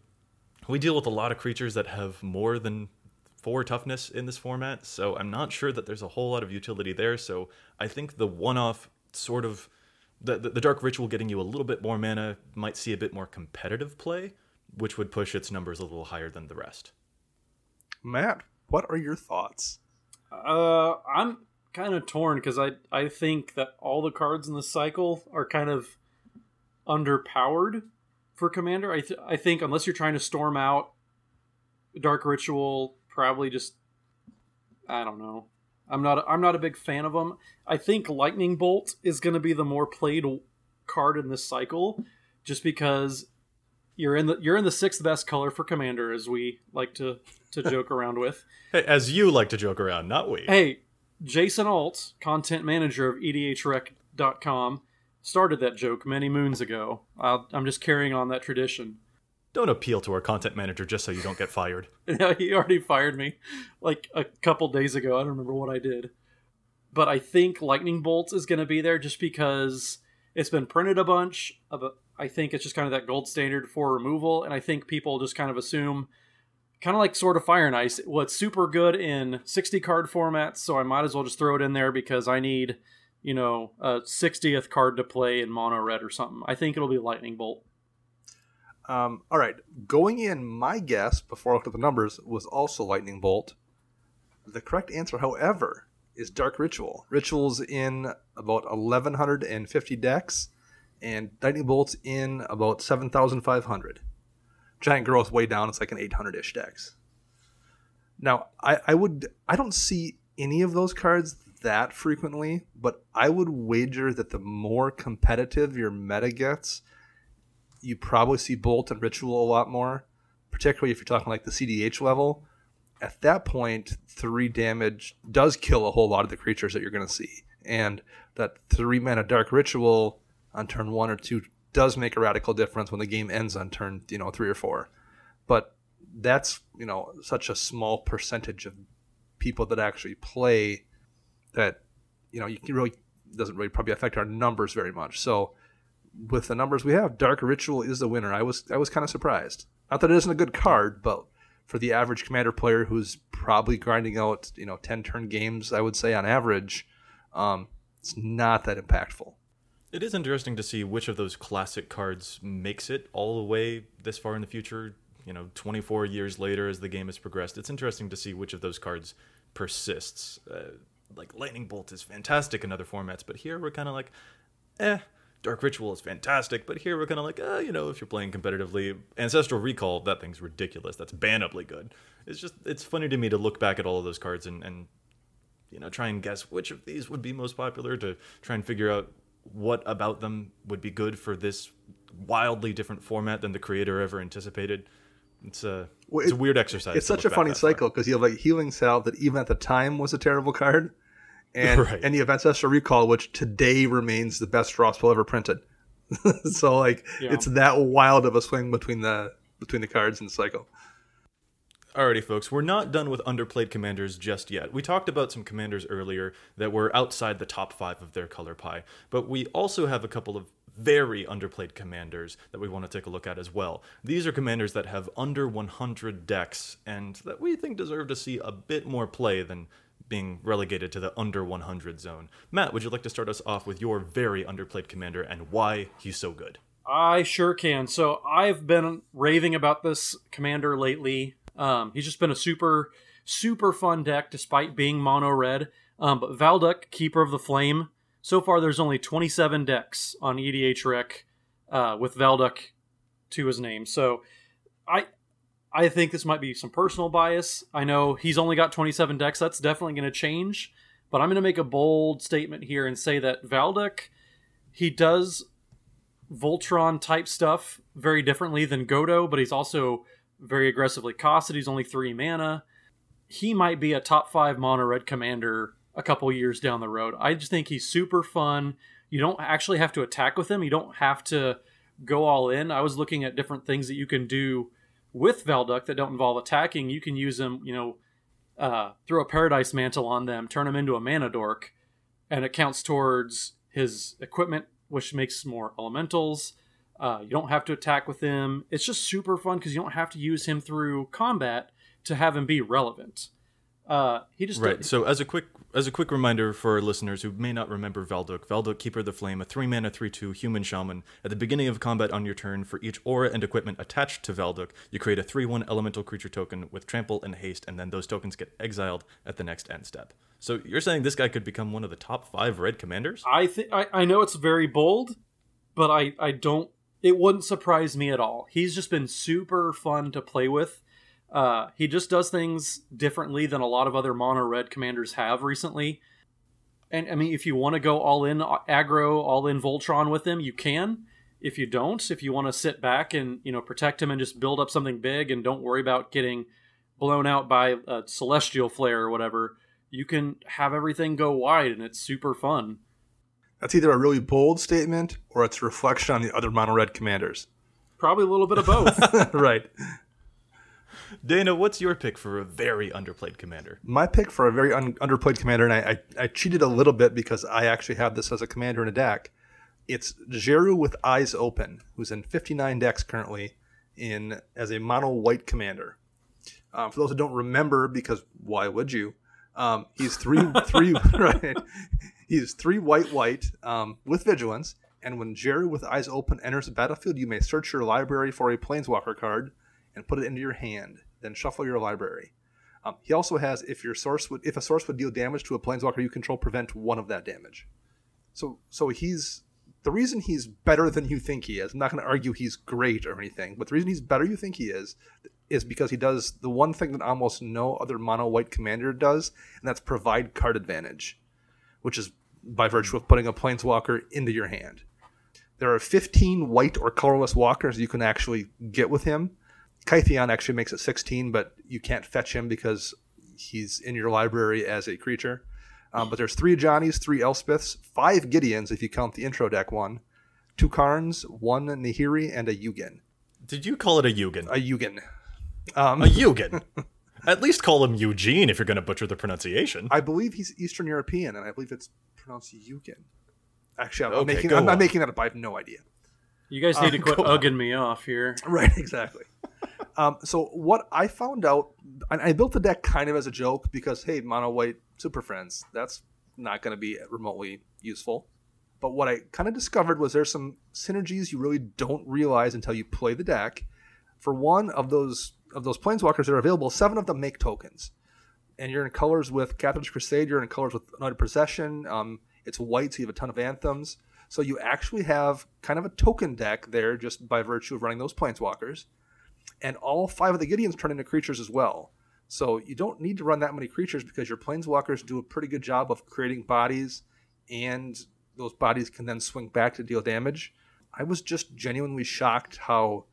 we deal with a lot of creatures that have more than four toughness in this format, so I'm not sure that there's a whole lot of utility there. So I think the one-off sort of the, the, the dark ritual getting you a little bit more mana might see a bit more competitive play, which would push its numbers a little higher than the rest. Matt, what are your thoughts? Uh, I'm kind of torn because I I think that all the cards in the cycle are kind of underpowered for commander. I th- I think unless you're trying to storm out Dark Ritual, probably just I don't know. I'm not I'm not a big fan of them. I think Lightning Bolt is going to be the more played card in this cycle, just because you're in the you're in the sixth best color for commander, as we like to to joke around with. Hey, as you like to joke around, not we. Hey, Jason Alt, content manager of EDHRec.com, started that joke many moons ago. I'll, I'm just carrying on that tradition. Don't appeal to our content manager just so you don't get fired. Yeah, he already fired me like a couple days ago. I don't remember what I did. But I think Lightning Bolt is going to be there just because it's been printed a bunch. I think it's just kind of that gold standard for removal. And I think people just kind of assume, kind of like Sword of Fire and Ice, what's super good in 60 card formats. So I might as well just throw it in there because I need, you know, a 60th card to play in mono red or something. I think it'll be Lightning Bolt. Um, all right, going in, my guess before I looked at the numbers was also Lightning Bolt. The correct answer, however, is Dark Ritual. Ritual's in about 1,150 decks, and Lightning Bolt's in about 7,500. Giant Growth way down, it's like an 800 ish decks. Now, I, I would I don't see any of those cards that frequently, but I would wager that the more competitive your meta gets, you probably see Bolt and Ritual a lot more, particularly if you're talking like the CDH level. At that point, three damage does kill a whole lot of the creatures that you're going to see, and that three mana Dark Ritual on turn one or two does make a radical difference when the game ends on turn you know three or four. But that's you know such a small percentage of people that actually play that you know you can really doesn't really probably affect our numbers very much. So with the numbers we have, Dark Ritual is the winner. I was I was kind of surprised. Not that it isn't a good card, but for the average commander player who's probably grinding out you know ten turn games, I would say on average, um, it's not that impactful. It is interesting to see which of those classic cards makes it all the way this far in the future. You know, 24 years later, as the game has progressed, it's interesting to see which of those cards persists. Uh, like Lightning Bolt is fantastic in other formats, but here we're kind of like, eh. Dark Ritual is fantastic, but here we're kind of like, uh, you know, if you're playing competitively, Ancestral Recall, that thing's ridiculous. That's bannably good. It's just, it's funny to me to look back at all of those cards and, and you know, try and guess which of these would be most popular to try and figure out what about them would be good for this wildly different format than the creator ever anticipated. It's a Well, it's a weird exercise. It's such a funny cycle because you have like Healing Salve that even at the time was a terrible card, and Right. and you have Ancestral Recall, which today remains the best draw spell ever printed. so like Yeah. it's that wild of a swing between the between the cards and the cycle. Alrighty, folks, we're not done with underplayed commanders just yet. We talked about some commanders earlier that were outside the top five of their color pie, but we also have a couple of very underplayed commanders that we want to take a look at as well. These are commanders that have under 100 decks and that we think deserve to see a bit more play than being relegated to the under 100 zone. Matt, would you like to start us off with your very underplayed commander and why he's so good? I sure can. So I've been raving about this commander lately. Um, he's just been a super, super fun deck despite being mono red. Um, but Valduk, Keeper of the Flame. So far, there's only 27 decks on EDH Rec uh, with Valduk to his name. So I, I think this might be some personal bias. I know he's only got 27 decks. That's definitely going to change. But I'm going to make a bold statement here and say that Valduk, he does Voltron type stuff very differently than Godo, but he's also very aggressively costed. He's only three mana. He might be a top five mono red commander a couple years down the road. I just think he's super fun. You don't actually have to attack with him. You don't have to go all in. I was looking at different things that you can do with Valduk that don't involve attacking. You can use them, you know, uh, throw a Paradise Mantle on them, turn them into a Mana Dork, and it counts towards his equipment, which makes more elementals. Uh, you don't have to attack with him. It's just super fun because you don't have to use him through combat to have him be relevant. Uh, he just Right. So as a quick as a quick reminder for our listeners who may not remember Valduk, Valduk Keeper of the Flame, a three mana three two human shaman. At the beginning of combat on your turn, for each aura and equipment attached to Valduk, you create a three one elemental creature token with trample and haste, and then those tokens get exiled at the next end step. So you're saying this guy could become one of the top five red commanders? I think I, I know it's very bold, but I I don't. It wouldn't surprise me at all. He's just been super fun to play with. Uh, he just does things differently than a lot of other mono red commanders have recently. And I mean, if you want to go all in aggro, all in Voltron with him, you can. If you don't, if you want to sit back and you know protect him and just build up something big and don't worry about getting blown out by a celestial flare or whatever, you can have everything go wide and it's super fun. That's either a really bold statement or it's a reflection on the other mono red commanders. Probably a little bit of both. right. Dana, what's your pick for a very underplayed commander? My pick for a very un- underplayed commander, and I, I, I cheated a little bit because I actually have this as a commander in a deck. It's Djeru with Eyes Open, who's in 59 decks currently in as a mono white commander. Um, for those who don't remember, because why would you? Um, he's three three right. He's three white white um, with vigilance, and when Djeru with Eyes Open enters the battlefield, you may search your library for a Planeswalker card and put it into your hand. Then shuffle your library. Um, he also has if your source would if a source would deal damage to a planeswalker you control, prevent one of that damage. So so he's the reason he's better than you think he is. I'm not going to argue he's great or anything, but the reason he's better you think he is is because he does the one thing that almost no other mono white commander does, and that's provide card advantage, which is by virtue of putting a planeswalker into your hand. There are 15 white or colorless walkers you can actually get with him. Kytheon actually makes it 16, but you can't fetch him because he's in your library as a creature. Um, but there's three Ajanis, three Elspeths, five Gideons if you count the intro deck one, two Karns, one Nahiri, and a Yugen. Did you call it a Yugen? A Yugen. Um, A Yugen. At least call him Eugene if you're going to butcher the pronunciation. I believe he's Eastern European, and I believe it's pronounced Yugen. Actually, I'm, Okay, making, I'm not making that up. I have no idea. You guys need to Uh, quit go on. me off here. Right, exactly. um, so what I found out, and I built the deck kind of as a joke because hey, mono white super friends, that's not going to be remotely useful. But what I kind of discovered was there's some synergies you really don't realize until you play the deck. For one of those of those planeswalkers that are available, seven of them make tokens. And you're in colors with Cathars' Crusade, you're in colors with Anointed Procession. Um, it's white, so you have a ton of anthems. So you actually have kind of a token deck there just by virtue of running those planeswalkers. And all five of the Gideons turn into creatures as well. So you don't need to run that many creatures because your planeswalkers do a pretty good job of creating bodies, and those bodies can then swing back to deal damage. I was just genuinely shocked how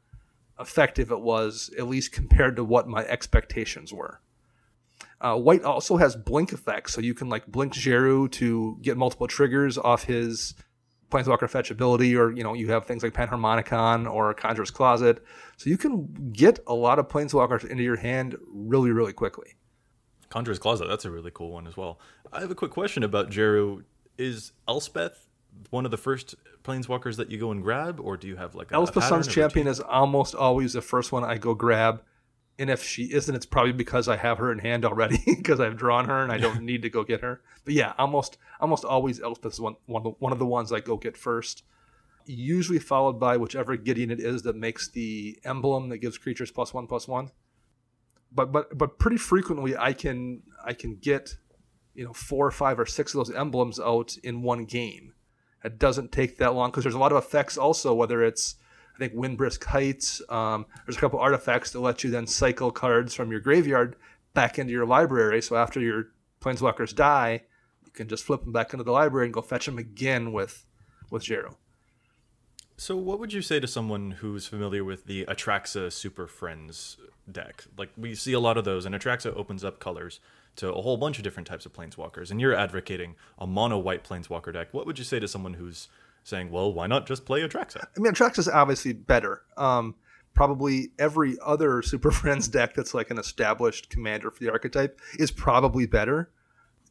effective it was, at least compared to what my expectations were. Uh, White also has blink effects, so you can like blink Djeru to get multiple triggers off his Planeswalker fetch ability, or you know you have things like Panharmonicon or Conjurer's Closet, so you can get a lot of Planeswalkers into your hand really, really quickly. Conjurer's Closet, that's a really cool one as well. I have a quick question about Djeru. Is Elspeth one of the first planeswalkers that you go and grab, or do you have like a, Elspeth a Sun's Champion is almost always the first one I go grab. And if she isn't, it's probably because I have her in hand already because I've drawn her and I don't need to go get her. But yeah, almost almost always Elspeth's one one of the, one of the ones I go get first. Usually followed by whichever Gideon it is that makes the emblem that gives creatures plus one plus one. But but but pretty frequently I can I can get you know four or five or six of those emblems out in one game. It doesn't take that long because there's a lot of effects also, whether it's I think Windbrisk Heights. Um, there's a couple artifacts that let you then cycle cards from your graveyard back into your library. So after your planeswalkers die, you can just flip them back into the library and go fetch them again with with Djeru. So, what would you say to someone who's familiar with the Atraxa Super Friends deck? Like, we see a lot of those, and Atraxa opens up colors to a whole bunch of different types of planeswalkers, and you're advocating a mono white planeswalker deck. What would you say to someone who's saying, well, why not just play Atraxa? I mean, Atraxa is obviously better. Um, probably every other Super Friends deck that's like an established commander for the archetype is probably better.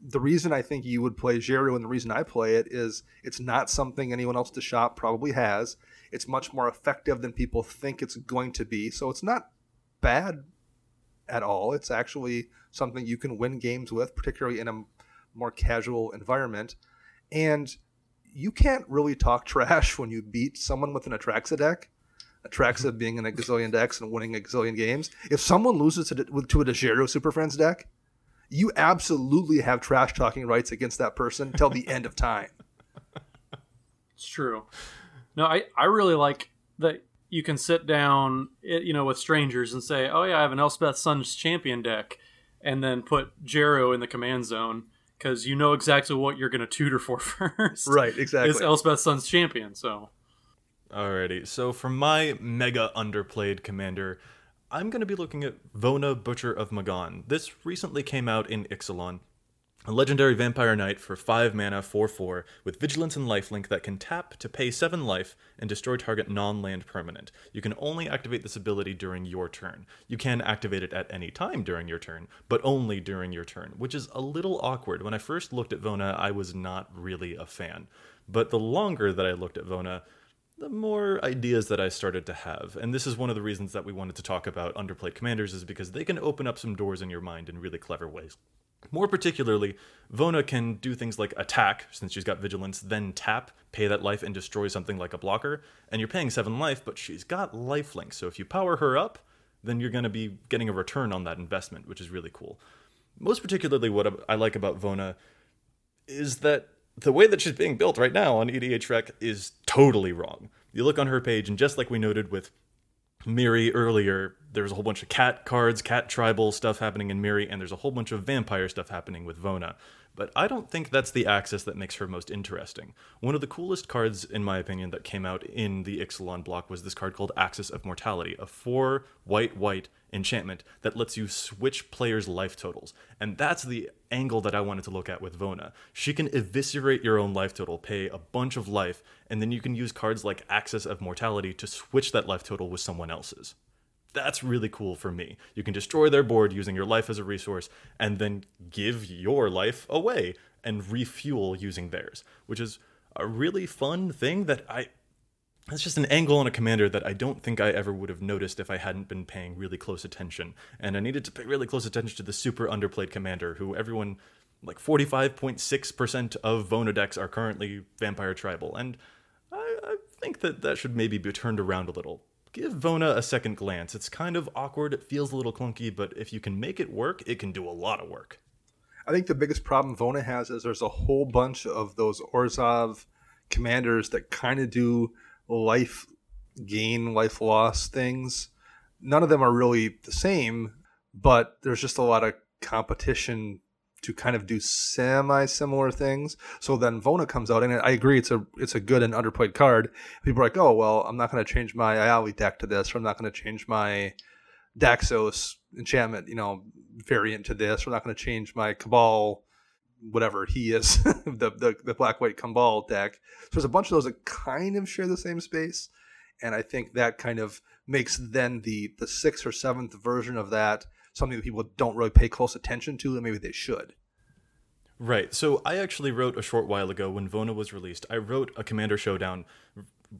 The reason I think you would play Djeru and the reason I play it is it's not something anyone else to shop probably has. It's much more effective than people think it's going to be. So it's not bad at all. It's actually something you can win games with, particularly in a more casual environment. And you can't really talk trash when you beat someone with an Atraxa deck. Atraxa mm-hmm. being in a gazillion decks and winning a gazillion games. If someone loses to, to a Djeru Super Friends deck, you absolutely have trash talking rights against that person till the end of time. It's true. No, I, I really like that you can sit down, you know, with strangers and say, "Oh yeah, I have an Elspeth Sun's champion deck," and then put Djeru in the command zone because you know exactly what you're going to tutor for first. Right, exactly. Is Elspeth Sun's champion. So Alrighty, so for my mega underplayed commander, I'm going to be looking at Vona Butcher of Magan. This recently came out in Ixalan. A legendary vampire knight for 5 mana 4 4 with vigilance and lifelink that can tap to pay 7 life and destroy target non land permanent. You can only activate this ability during your turn. You can activate it at any time during your turn, but only during your turn, which is a little awkward. When I first looked at Vona, I was not really a fan. But the longer that I looked at Vona, the more ideas that I started to have. And this is one of the reasons that we wanted to talk about underplayed commanders is because they can open up some doors in your mind in really clever ways. More particularly, Vona can do things like attack, since she's got vigilance, then tap, pay that life, and destroy something like a blocker. And you're paying 7 life, but she's got lifelink, so if you power her up, then you're going to be getting a return on that investment, which is really cool. Most particularly, what I like about Vona is that the way that she's being built right now on EDH Rec is totally wrong. You look on her page, and just like we noted with Mirri earlier, there's a whole bunch of cat cards, cat tribal stuff happening in Mirri, and there's a whole bunch of vampire stuff happening with Vona. But I don't think that's the axis that makes her most interesting. One of the coolest cards, in my opinion, that came out in the Ixalan block was this card called Axis of Mortality, a four white white enchantment that lets you switch players' life totals. And that's the angle that I wanted to look at with Vona. She can eviscerate your own life total, pay a bunch of life, and then you can use cards like Axis of Mortality to switch that life total with someone else's. That's really cool for me. You can destroy their board using your life as a resource and then give your life away and refuel using theirs, which is a really fun thing that I that's just an angle on a commander that I don't think I ever would have noticed if I hadn't been paying really close attention. And I needed to pay really close attention to the super underplayed commander who everyone like 45.6% of Vona decks are currently Vampire Tribal, and I, I think that that should maybe be turned around a little. Give Vona a second glance. It's kind of awkward, it feels a little clunky, but if you can make it work, it can do a lot of work. I think the biggest problem Vona has is there's a whole bunch of those Orzhov commanders that kind of do life gain, life loss things. None of them are really the same, but there's just a lot of competition to kind of do semi similar things. So then Vona comes out, and I agree it's a it's a good and underplayed card. People are like, oh well, I'm not going to change my Ayli deck to this, or I'm not going to change my Daxos enchantment, you know, variant to this. We're not going to change my Cabal, whatever he is, the, the the black white Cabal deck. So there's a bunch of those that kind of share the same space, and I think that kind of makes then the the sixth or seventh version of that something that people don't really pay close attention to, and maybe they should. Right. So I actually wrote a short while ago when Vona was released. I wrote a Commander Showdown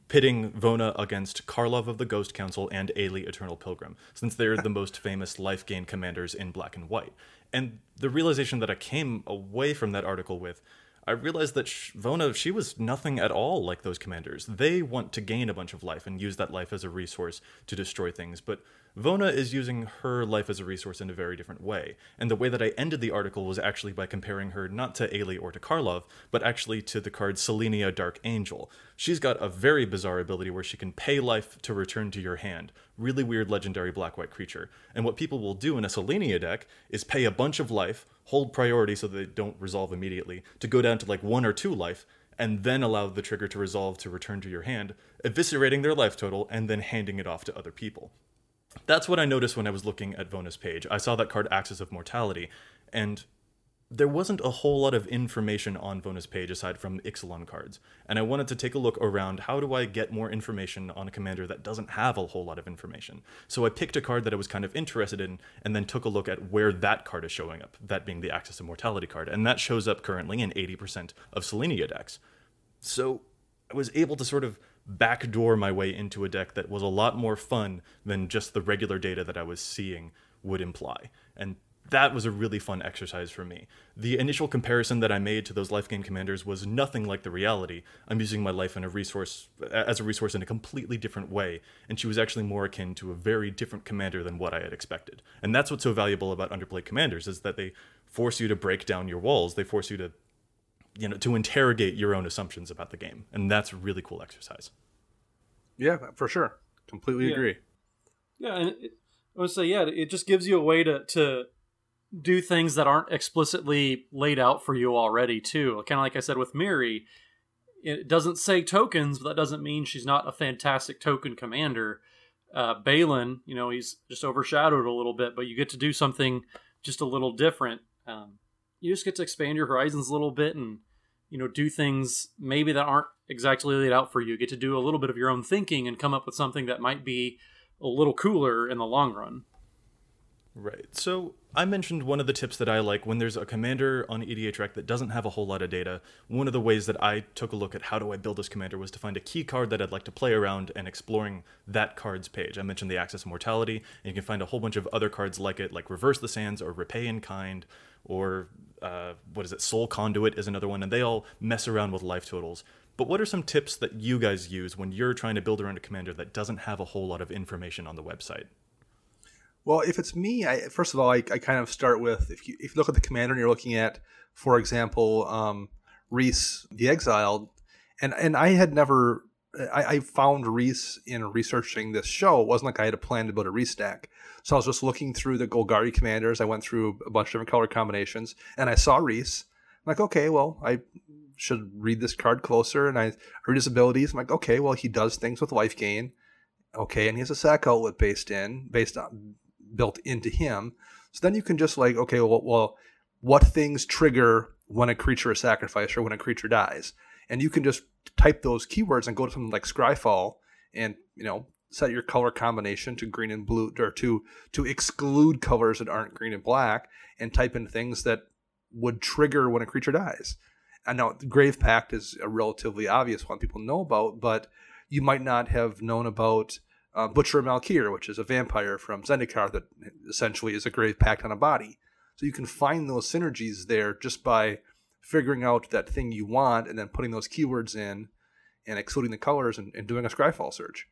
pitting Vona against Karlov of the Ghost Council and Ayli Eternal Pilgrim, since they're the most famous life gain commanders in black and white. And the realization that I came away from that article with, I realized that Vona, she was nothing at all like those commanders. They want to gain a bunch of life and use that life as a resource to destroy things, but Vona is using her life as a resource in a very different way. And the way that I ended the article was actually by comparing her not to Ayli or to Karlov, but actually to the card Selenia Dark Angel. She's got a very bizarre ability where she can pay life to return to your hand. Really weird legendary black white creature. And what people will do in a Selenia deck is pay a bunch of life, hold priority so they don't resolve immediately, to go down to like one or two life, and then allow the trigger to resolve to return to your hand, eviscerating their life total and then handing it off to other people. That's what I noticed when I was looking at Vona's page. I saw that card Axis of Mortality, and there wasn't a whole lot of information on Vona's page aside from Ixalan cards. And I wanted to take a look around how do I get more information on a commander that doesn't have a whole lot of information. So I picked a card that I was kind of interested in and then took a look at where that card is showing up, that being the Axis of Mortality card. And that shows up currently in 80% of Selenia decks. So I was able to sort of backdoor my way into a deck that was a lot more fun than just the regular data that I was seeing would imply. And that was a really fun exercise for me. The initial comparison that I made to those life gain commanders was nothing like the reality. I'm using my life in a resource as a resource in a completely different way, and she was actually more akin to a very different commander than what I had expected. And that's what's so valuable about underplayed commanders is that they force you to break down your walls. They force you to you know to interrogate your own assumptions about the game and that's a really cool exercise yeah for sure completely Yeah. agree Yeah, and it, I would say, yeah, it just gives you a way to to do things that aren't explicitly laid out for you already, too. Kind of like I said with Mirri, it doesn't say tokens, but that doesn't mean she's not a fantastic token commander. Uh, Balan, you know, he's just overshadowed a little bit, but you get to do something just a little different. Um, you just get to expand your horizons a little bit and you know do things maybe that aren't exactly laid out for you. Get to do a little bit of your own thinking and come up with something that might be a little cooler in the long run. Right. So I mentioned one of the tips that I like when there's a commander on EDH Rec that doesn't have a whole lot of data. One of the ways that I took a look at how do I build this commander was to find a key card that I'd like to play around and exploring that card's page. I mentioned the of Mortality, and you can find a whole bunch of other cards like it, like Reverse the Sands or Repay in Kind, or uh, what is it, Soul Conduit is another one, and they all mess around with life totals. But what are some tips that you guys use when you're trying to build around a commander that doesn't have a whole lot of information on the website? Well, if it's me, I, first of all, I, I kind of start with if you if you look at the commander and you're looking at, for example, um, Rhys the Exiled, and and I had never. I, I found Rhys in researching this show. It wasn't like I had a plan to build a Rhys deck. So I was just looking through the Golgari commanders. I went through a bunch of different color combinations, and I saw Rhys. I'm like, okay, well, I should read this card closer. And I read his abilities. I'm like, okay, well, he does things with life gain. Okay, and he has a sack outlet based in, based on built into him. So then you can just like, okay, well, well, what things trigger when a creature is sacrificed or when a creature dies? And you can just type those keywords and go to something like Scryfall and, you know, set your color combination to green and blue or to to exclude colors that aren't green and black and type in things that would trigger when a creature dies. I know Grave Pact is a relatively obvious one people know about, but you might not have known about uh, Butcher Malakir, which is a vampire from Zendikar that essentially is a grave pact on a body. So you can find those synergies there just by figuring out that thing you want and then putting those keywords in and excluding the colors and, and doing a scryfall search.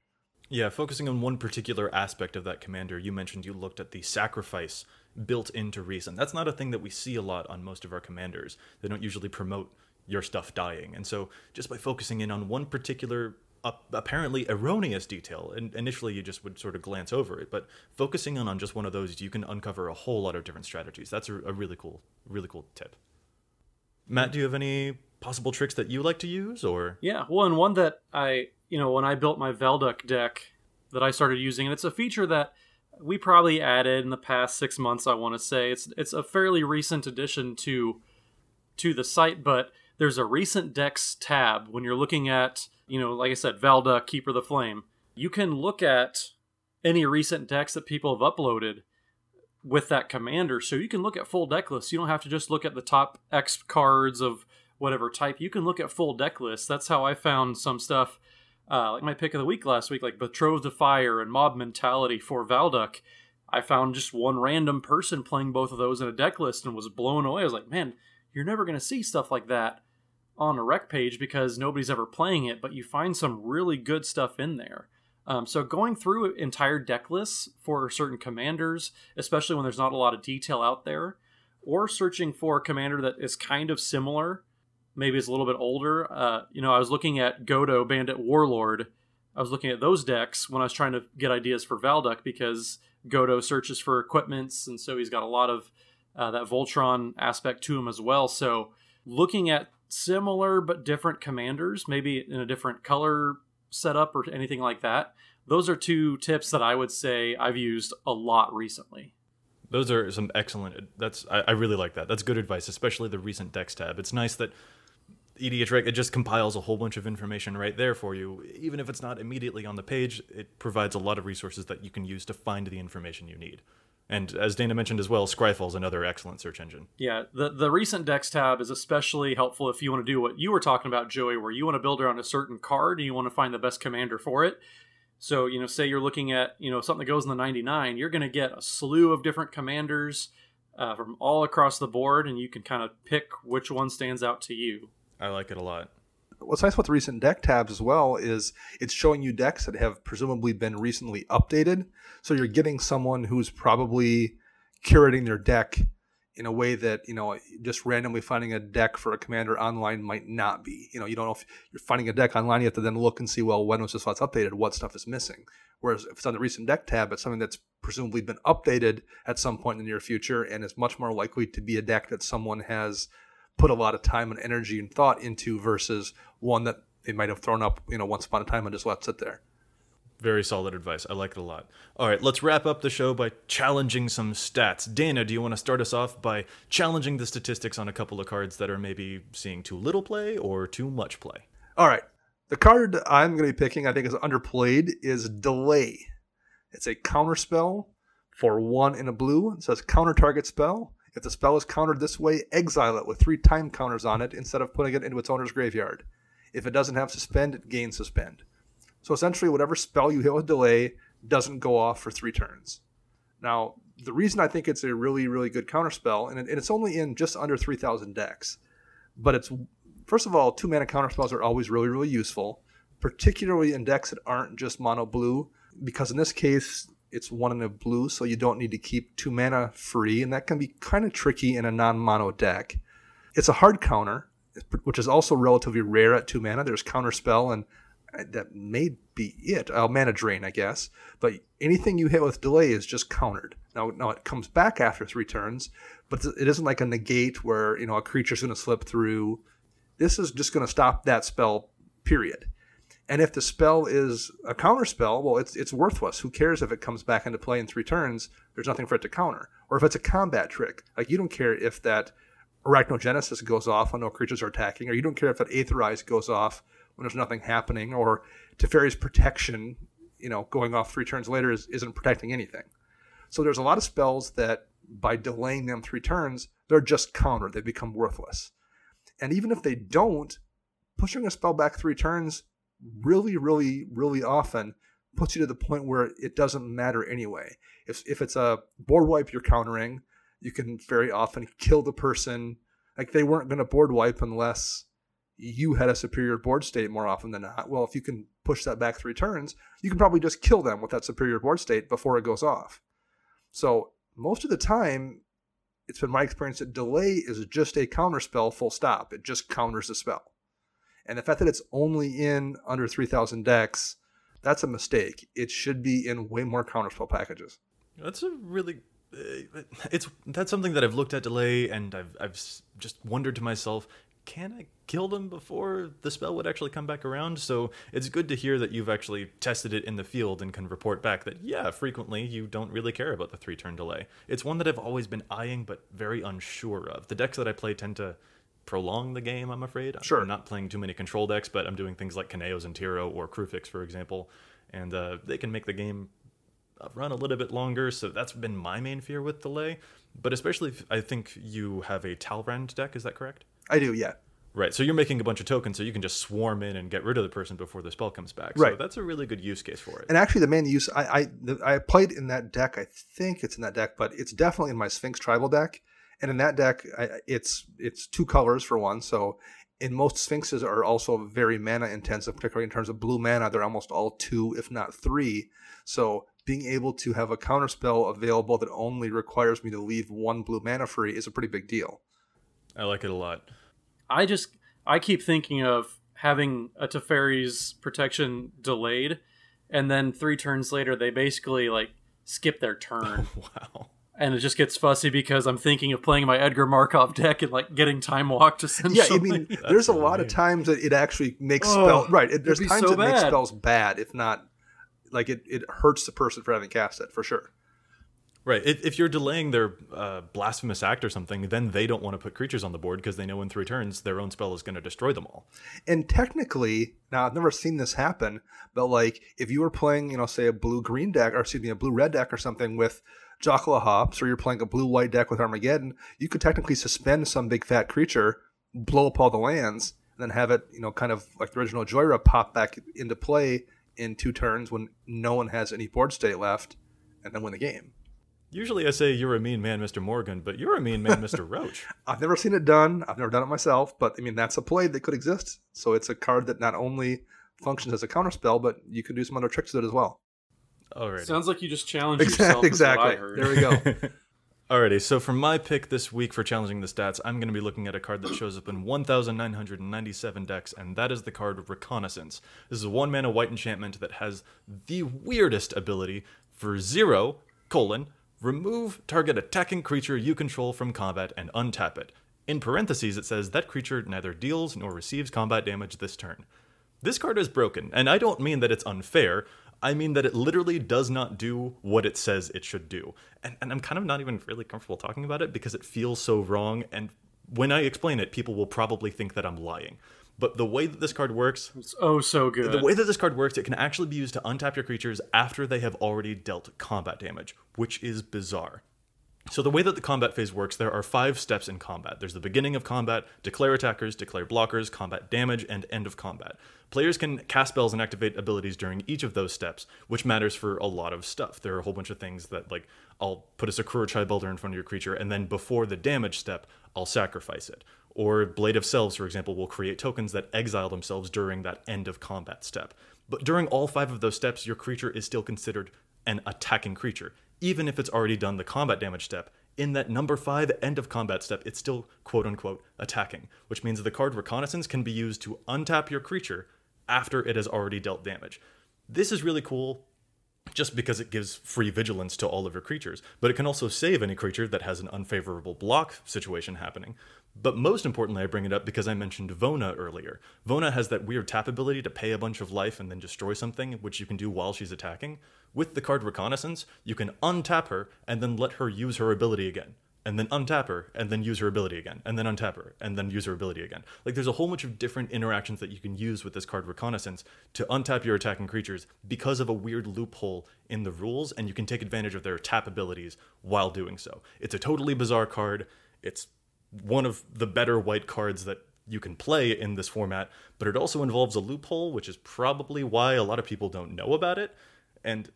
Yeah, focusing on one particular aspect of that commander, you mentioned you looked at the sacrifice built into Reason. That's not a thing that we see a lot on most of our commanders. They don't usually promote your stuff dying. And so just by focusing in on one particular uh, apparently erroneous detail, and initially you just would sort of glance over it, but focusing in on just one of those, you can uncover a whole lot of different strategies. That's a, a really cool, really cool tip. Matt, do you have any possible tricks that you like to use or? Yeah well and one that i you know when i built my Valduk deck that i started using and it's a feature that we probably added in the past six months i want to say. It's it's a fairly recent addition to to the site but there's a recent decks tab when you're looking at you know like i said Valduk keeper of the flame. You can look at any recent decks that people have uploaded with that commander so you can look at full deck lists you don't have to just look at the top x cards of whatever type, you can look at full deck lists. That's how I found some stuff. Uh, like my pick of the week last week, like Betrothed of Fire and Mob Mentality for Valduk. I found just one random person playing both of those in a deck list and was blown away. I was like, man, you're never going to see stuff like that on a rec page because nobody's ever playing it, but you find some really good stuff in there. Um, so going through entire deck lists for certain commanders, especially when there's not a lot of detail out there, or searching for a commander that is kind of similar maybe is a little bit older. Uh, you know, I was looking at Godo, Bandit, Warlord. I was looking at those decks when I was trying to get ideas for Valduk because Godo searches for equipments, and so he's got a lot of uh, that Voltron aspect to him as well. So, looking at similar but different commanders, maybe in a different color setup or anything like that, those are two tips that I would say I've used a lot recently. Those are some excellent. That's I, I really like that. That's good advice, especially the recent decks tab. It's nice that EDH it just compiles a whole bunch of information right there for you. Even if it's not immediately on the page, it provides a lot of resources that you can use to find the information you need. And as Dana mentioned as well, Scryfall is another excellent search engine. Yeah, the the recent Decks tab is especially helpful if you want to do what you were talking about, Joey, where you want to build around a certain card and you want to find the best commander for it. So, you know, say you're looking at, you know, something that goes in the 99, you're going to get a slew of different commanders uh, from all across the board, and you can kind of pick which one stands out to you. I like it a lot. What's nice about the recent deck tabs as well is it's showing you decks that have presumably been recently updated. So you're getting someone who's probably curating their deck in a way that you know just randomly finding a deck for a commander online might not be. You know, you don't know if you're finding a deck online. You have to then look and see well when was this last updated, what stuff is missing. Whereas if it's on the recent deck tab, it's something that's presumably been updated at some point in the near future and is much more likely to be a deck that someone has put a lot of time and energy and thought into versus one that they might have thrown up, you know, once upon a time and just let sit there. Very solid advice. I like it a lot. All right, let's wrap up the show by challenging some stats. Dana, do you want to start us off by challenging the statistics on a couple of cards that are maybe seeing too little play or too much play? All right. The card I'm going to be picking, I think is underplayed, is Delay. It's a counter spell for one in a blue. It says counter target spell. If the spell is countered this way, exile it with three time counters on it instead of putting it into its owner's graveyard. If it doesn't have suspend, it gains suspend. So essentially, whatever spell you hit with delay doesn't go off for three turns. Now, the reason I think it's a really, really good counterspell, and, and it's only in just under 3,000 decks, but it's, first of all, two mana counterspells are always really, really useful, particularly in decks that aren't just mono blue, because in this case, it's one in a blue, so you don't need to keep two mana free, and that can be kind of tricky in a non mono deck. It's a hard counter, which is also relatively rare at two mana. There's counter spell, and uh, that may be it. Uh, mana drain, I guess. But anything you hit with delay is just countered. Now, now it comes back after three turns, but it isn't like a negate where you know a creature's going to slip through. This is just going to stop that spell. Period. And if the spell is a counter spell, well, it's it's worthless. Who cares if it comes back into play in three turns? There's nothing for it to counter. Or if it's a combat trick, like you don't care if that Arachnogenesis goes off when no creatures are attacking, or you don't care if that Aetherize goes off when there's nothing happening, or Teferi's protection, you know, going off three turns later is, isn't protecting anything. So there's a lot of spells that by delaying them three turns, they're just countered. They become worthless. And even if they don't, pushing a spell back three turns really, really, really often puts you to the point where it doesn't matter anyway. If, if it's a board wipe you're countering, you can very often kill the person. Like they weren't going to board wipe unless you had a superior board state more often than not. Well, if you can push that back three turns, you can probably just kill them with that superior board state before it goes off. So most of the time, it's been my experience that delay is just a counter spell full stop. It just counters the spell. And the fact that it's only in under 3000 decks, that's a mistake. It should be in way more counterspell packages. That's a really uh, it's that's something that I've looked at delay and I've I've just wondered to myself, can I kill them before the spell would actually come back around? So it's good to hear that you've actually tested it in the field and can report back that yeah, frequently you don't really care about the three turn delay. It's one that I've always been eyeing but very unsure of. The decks that I play tend to prolong the game, I'm afraid. Sure. I'm not playing too many control decks, but I'm doing things like Kynaios and Tiro or Kruphix, for example, and uh, they can make the game run a little bit longer. So that's been my main fear with delay. But especially, if I think you have a Talrand deck. Is that correct? I do, yeah. Right. So you're making a bunch of tokens, so you can just swarm in and get rid of the person before the spell comes back. Right. So that's a really good use case for it. And actually, the main use I I, the, I played in that deck. I think it's in that deck, but it's definitely in my Sphinx tribal deck. And in that deck, it's it's two colors for one. So in most Sphinxes are also very mana intensive, particularly in terms of blue mana. They're almost all two, if not three. So being able to have a counterspell available that only requires me to leave one blue mana free is a pretty big deal. I like it a lot. I just I keep thinking of having a Teferi's protection delayed, and then three turns later they basically like skip their turn. wow. And it just gets fussy because I'm thinking of playing my Edgar Markov deck and like getting time walked essentially. Yeah, I mean, there's a lot of times that it actually makes Oh, spell right. It, there's times so it makes spells bad, if not like it, it hurts the person for having cast it for sure. Right. If, if you're delaying their uh, blasphemous act or something, then they don't want to put creatures on the board because they know in three turns their own spell is going to destroy them all. And technically, now I've never seen this happen, but like if you were playing, you know, say a blue green deck, or excuse me, a blue red deck or something with Jokulhaups, or you're playing a blue white deck with Armageddon, you could technically suspend some big fat creature, blow up all the lands, and then have it, you know, kind of like the original Jhoira pop back into play in two turns when no one has any board state left, and then win the game. Usually I say you're a mean man, Mr. Morgan, but you're a mean man, Mr. Roach. I've never seen it done. I've never done it myself, but I mean that's a play that could exist. So it's a card that not only functions as a counterspell, but you can do some other tricks with it as well. Alright. Sounds like you just challenged yourself. Exactly. Is what I heard. There we go. Alrighty, so for my pick this week for challenging the stats, I'm going to be looking at a card that shows up in 1,997 decks, and that is the card Reconnaissance. This is a one mana white enchantment that has the weirdest ability for zero, colon, remove target attacking creature you control from combat and untap it. In parentheses, it says that creature neither deals nor receives combat damage this turn. This card is broken, and I don't mean that it's unfair. I mean that it literally does not do what it says it should do. And, and I'm kind of not even really comfortable talking about it because it feels so wrong. And when I explain it, people will probably think that I'm lying. But the way that this card works, It's oh so good. the way that this card works, it can actually be used to untap your creatures after they have already dealt combat damage, which is bizarre. So the way that the combat phase works, there are five steps in combat. There's the beginning of combat, declare attackers, declare blockers, combat damage, and end of combat. Players can cast spells and activate abilities during each of those steps, which matters for a lot of stuff. There are a whole bunch of things that, like, I'll put a Sakura-Tribe Elder in front of your creature, and then before the damage step, I'll sacrifice it. Or Blade of Selves, for example, will create tokens that exile themselves during that end of combat step. But during all five of those steps, your creature is still considered an attacking creature. Even if it's already done the combat damage step, in that number five end of combat step, it's still quote unquote attacking, which means the card Reconnaissance can be used to untap your creature after it has already dealt damage. This is really cool just because it gives free vigilance to all of your creatures, but it can also save any creature that has an unfavorable block situation happening. But most importantly, I bring it up because I mentioned Vona earlier. Vona has that weird tap ability to pay a bunch of life and then destroy something, which you can do while she's attacking. With the card Reconnaissance, you can untap her and then let her use her ability again. And then untap her, and then use her ability again, and then untap her, and then use her ability again. Like, there's a whole bunch of different interactions that you can use with this card Reconnaissance to untap your attacking creatures because of a weird loophole in the rules, and you can take advantage of their tap abilities while doing so. It's a totally bizarre card. It's one of the better white cards that you can play in this format, but it also involves a loophole, which is probably why a lot of people don't know about it. And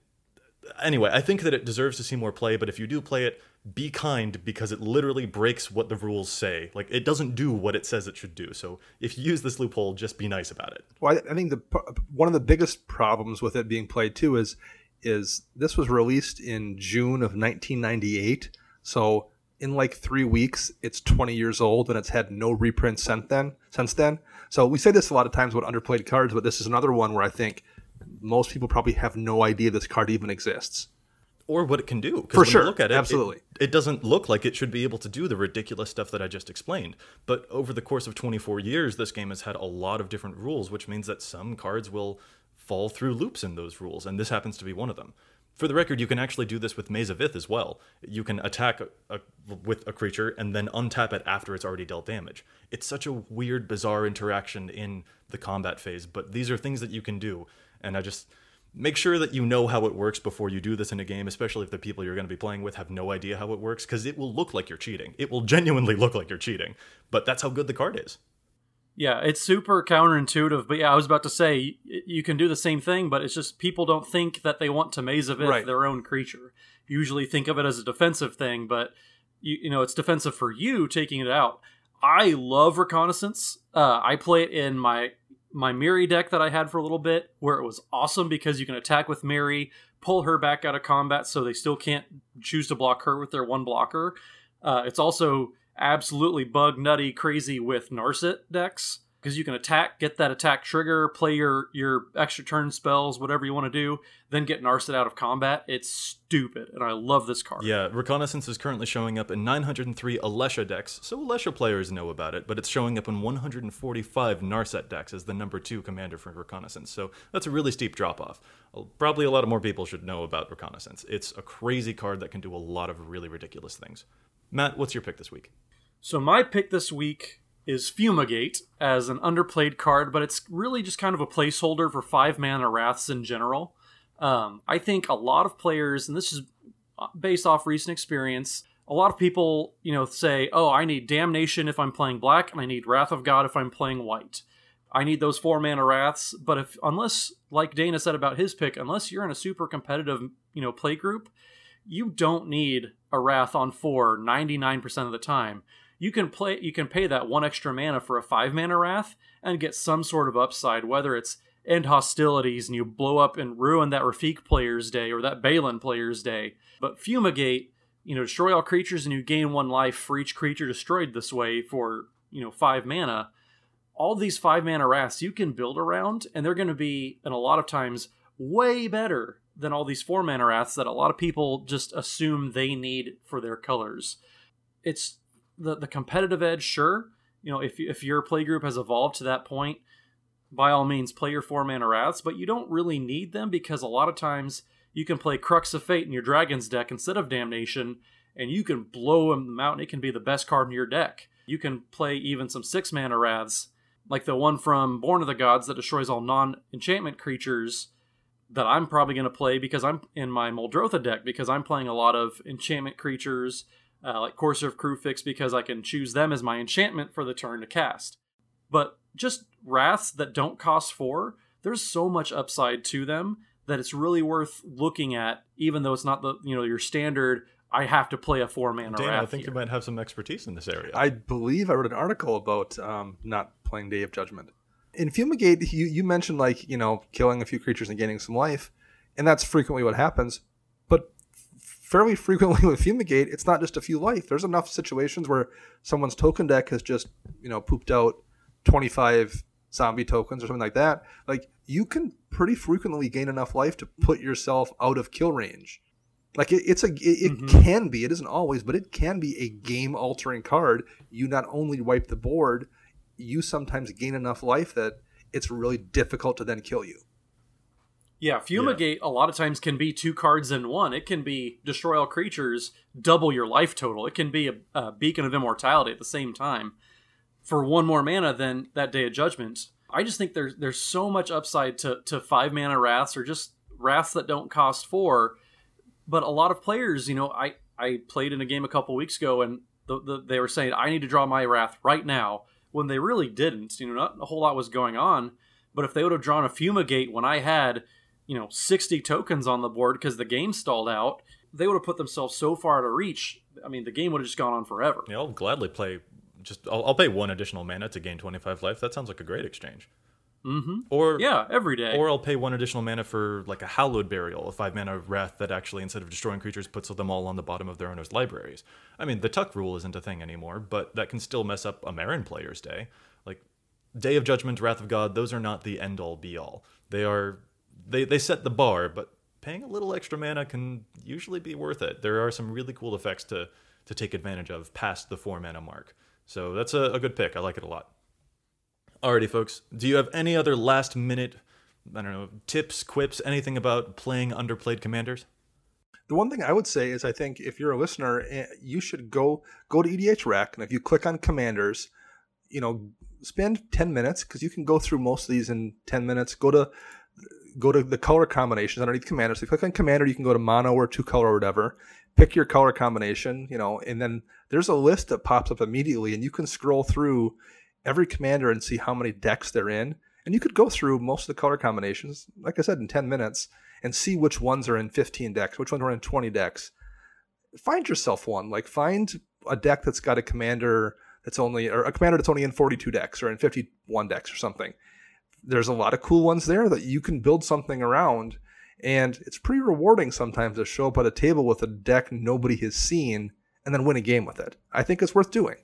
Anyway, I think that it deserves to see more play, but if you do play it, be kind because it literally breaks what the rules say. Like it doesn't do what it says it should do. So if you use this loophole, just be nice about it. Well, I, think the one of the biggest problems with it being played too is is this was released in June of 1998. So in like three weeks, it's 20 years old and it's had no reprints since then. Since then, so we say this a lot of times with underplayed cards, but this is another one where I think most people probably have no idea this card even exists or what it can do. For sure, look at it, absolutely. It, it, doesn't look like it should be able to do the ridiculous stuff that I just explained. But over the course of 24 years, this game has had a lot of different rules, which means that some cards will fall through loops in those rules, and this happens to be one of them. For the record, you can actually do this with Maze of Ith as well. You can attack a, a, with a creature and then untap it after it's already dealt damage. It's such a weird, bizarre interaction in the combat phase, but these are things that you can do, and I just make sure that you know how it works before you do this in a game, especially if the people you're going to be playing with have no idea how it works, because it will look like you're cheating. It will genuinely look like you're cheating, but that's how good the card is. Yeah, it's super counterintuitive, but yeah, I was about to say you can do the same thing, but it's just people don't think that they want to Maze of Ith right. their own creature. Usually think of it as a defensive thing, but you, you know it's defensive for you taking it out. I love reconnaissance. Uh, I play it in my my Mirri deck that I had for a little bit, where it was awesome because you can attack with Mirri, pull her back out of combat, so they still can't choose to block her with their one blocker. Uh, it's also absolutely bug nutty crazy with Narset decks because you can attack, get that attack trigger, play your your extra turn spells, whatever you want to do, then get Narset out of combat. It's stupid, and I love this card. Yeah, Reconnaissance is currently showing up in 903 Alesha decks, so Alesha players know about it, but it's showing up in 145 Narset decks as the number two commander for Reconnaissance. So that's a really steep drop off. Uh, probably a lot of more people should know about Reconnaissance. It's a crazy card that can do a lot of really ridiculous things. Matt, what's your pick this week? So my pick this week is Fumigate as an underplayed card, but it's really just kind of a placeholder for five mana wraths in general. Um, I think a lot of players, and this is based off recent experience, a lot of people, you know, say, "Oh, I need Damnation if I'm playing black, and I need Wrath of God if I'm playing white." I need those four mana wraths, but if unless, like Dana said about his pick, unless you're in a super competitive, you know, play group, you don't need a wrath on four 99% of the time you can play you can pay that one extra mana for a five mana wrath and get some sort of upside, whether it's end hostilities and you blow up and ruin that Rafiq player's day or that Balan player's day. But Fumigate, you know, destroy all creatures and you gain one life for each creature destroyed this way for, you know, five mana. All these five mana wraths you can build around, and they're going to be, and a lot of times, way better than all these four mana wraths that a lot of people just assume they need for their colors. It's the the competitive edge, sure. You know, if if your play group has evolved to that point, by all means, play your four mana wraths, but you don't really need them because a lot of times you can play Crux of Fate in your Dragons deck instead of Damnation, and you can blow them out, and it can be the best card in your deck. You can play even some six mana wraths, like the one from Born of the Gods that destroys all non enchantment creatures that I'm probably going to play because I'm in my Muldrotha deck because I'm playing a lot of enchantment creatures uh, like Courser of Kruphix because I can choose them as my enchantment for the turn to cast. But just wraths that don't cost four, there's so much upside to them that it's really worth looking at, even though it's not the you know your standard. I have to play a four mana Dan, wrath. I think here. you might have some expertise in this area. I believe I wrote an article about um, not playing Day of Judgment. In Fumigate, you, you mentioned like you know killing a few creatures and gaining some life, and that's frequently what happens fairly frequently with Fumigate, it's not just a few life. There's enough situations where someone's token deck has just, you know, pooped out 25 zombie tokens or something like that. Like, you can pretty frequently gain enough life to put yourself out of kill range. Like, it, it's a, it, it mm-hmm. can be, it isn't always, but it can be a game altering card. You not only wipe the board, you sometimes gain enough life that it's really difficult to then kill you. Yeah, Fumigate yeah. a lot of times can be two cards in one. It can be destroy all creatures, double your life total. It can be a, a beacon of immortality at the same time for one more mana than that Day of Judgment. I just think there's there's so much upside to to five mana wraths or just wraths that don't cost four. But a lot of players, you know, I I played in a game a couple weeks ago and the, the, they were saying I need to draw my wrath right now when they really didn't. You know, not a whole lot was going on. But if they would have drawn a fumigate when I had you know 60 tokens on the board because the game stalled out, they would have put themselves so far out of reach. I mean, the game would have just gone on forever. Yeah, I'll gladly play. Just I'll, I'll pay one additional mana to gain 25 life. That sounds like a great exchange. Mm-hmm. Or Yeah, every day. Or I'll pay one additional mana for like a hallowed burial, a five mana wrath that actually instead of destroying creatures puts them all on the bottom of their owner's libraries. I mean, the tuck rule isn't a thing anymore, but that can still mess up a Meren player's day. Like Day of Judgment, Wrath of God, those are not the end all be all. They are they they set the bar, but paying a little extra mana can usually be worth it. There are some really cool effects to to take advantage of past the four mana mark. So that's a, a good pick. I like it a lot. Alrighty, folks. Do you have any other last minute, I don't know, tips, quips, anything about playing underplayed commanders? The one thing I would say is I think if you're a listener, eh, you should go go to EDH Rec, and if you click on commanders, you know, spend 10 minutes because you can go through most of these in 10 minutes. Go to go to the color combinations underneath commander. So you click on commander, you can go to mono or two color or whatever. Pick your color combination, you know, and then there's a list that pops up immediately, and you can scroll through every commander and see how many decks they're in. And you could go through most of the color combinations, like I said, in 10 minutes and see which ones are in 15 decks, which ones are in 20 decks. Find yourself one. Like find a deck that's got a commander that's only or a commander that's only in 42 decks or in 51 decks or something. There's a lot of cool ones there that you can build something around and it's pretty rewarding sometimes to show up at a table with a deck nobody has seen and then win a game with it. I think it's worth doing.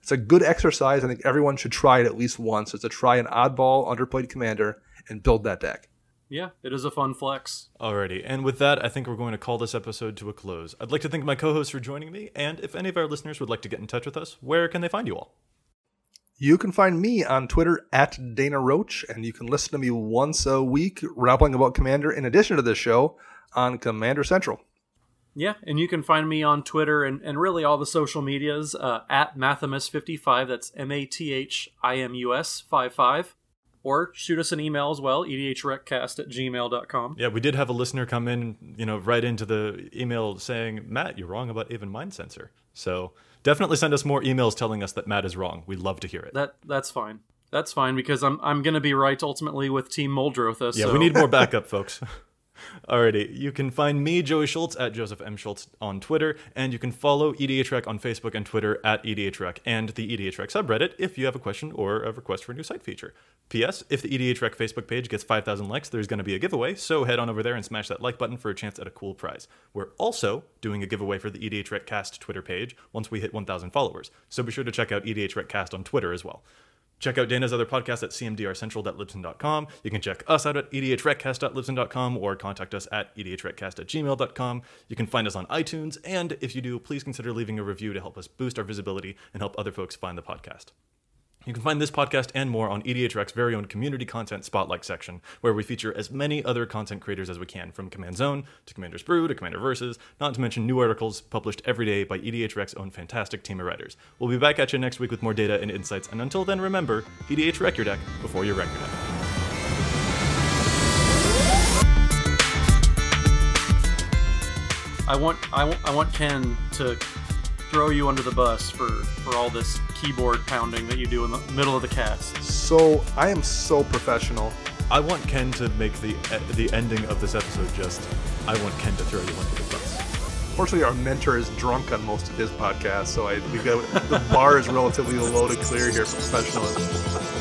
It's a good exercise. I think everyone should try it at least once. Is to try an oddball underplayed commander and build that deck. yeah, it is a fun flex. Alrighty, and with that, I think we're going to call this episode to a close. I'd like to thank my co hosts for joining me, and if any of our listeners would like to get in touch with us, where can they find you all? You can find me on Twitter at Dana Roach, and you can listen to me once a week rambling about Commander in addition to this show on Commander Central. Yeah, and you can find me on Twitter and, and really all the social medias uh, at Mathimus55. That's M A T H I M U S 55. Or shoot us an email as well, edhrecast at gmail.com. Yeah, we did have a listener come in, you know, right into the email saying, Matt, you're wrong about Aven Mindcensor. So definitely send us more emails telling us that Matt is wrong. We'd love to hear it. That That's fine. That's fine because I'm, I'm going to be right ultimately with Team Muldrotha. Yeah, so. we need more backup, folks. Alrighty, you can find me, Joey Schultz, at Joseph M. Schultz on Twitter, and you can follow EDHREC on Facebook and Twitter at EDHREC and the EDHREC subreddit if you have a question or a request for a new site feature. P.S. If the EDHREC Facebook page gets 5,000 likes, there's going to be a giveaway, so head on over there and smash that like button for a chance at a cool prize. We're also doing a giveaway for the EDHREC Cast Twitter page once we hit 1,000 followers, so be sure to check out EDHREC Cast on Twitter as well. Check out Dana's other podcast at cmdrcentral.libsyn.com. You can check us out at edhrecast.libsyn.com or contact us at edhrecast at gmail.com. You can find us on iTunes, and if you do, please consider leaving a review to help us boost our visibility and help other folks find the podcast. You can find this podcast and more on EDHREC's very own community content spotlight section, where we feature as many other content creators as we can, from Command Zone to Commander's Brew to Commander Versus, not to mention new articles published every day by EDHREC's own fantastic team of writers. We'll be back at you next week with more data and insights, and until then, remember, EDH your deck before you wreck your deck. I want I want I want Ken to throw you under the bus for for all this keyboard pounding that you do in the middle of the cast. So I am so professional. I want Ken to make the eh, the ending of this episode just, I want Ken to throw you under the bus. Fortunately, our mentor is drunk on most of his podcasts, so I we got the bar is relatively low to clear here for professionalism.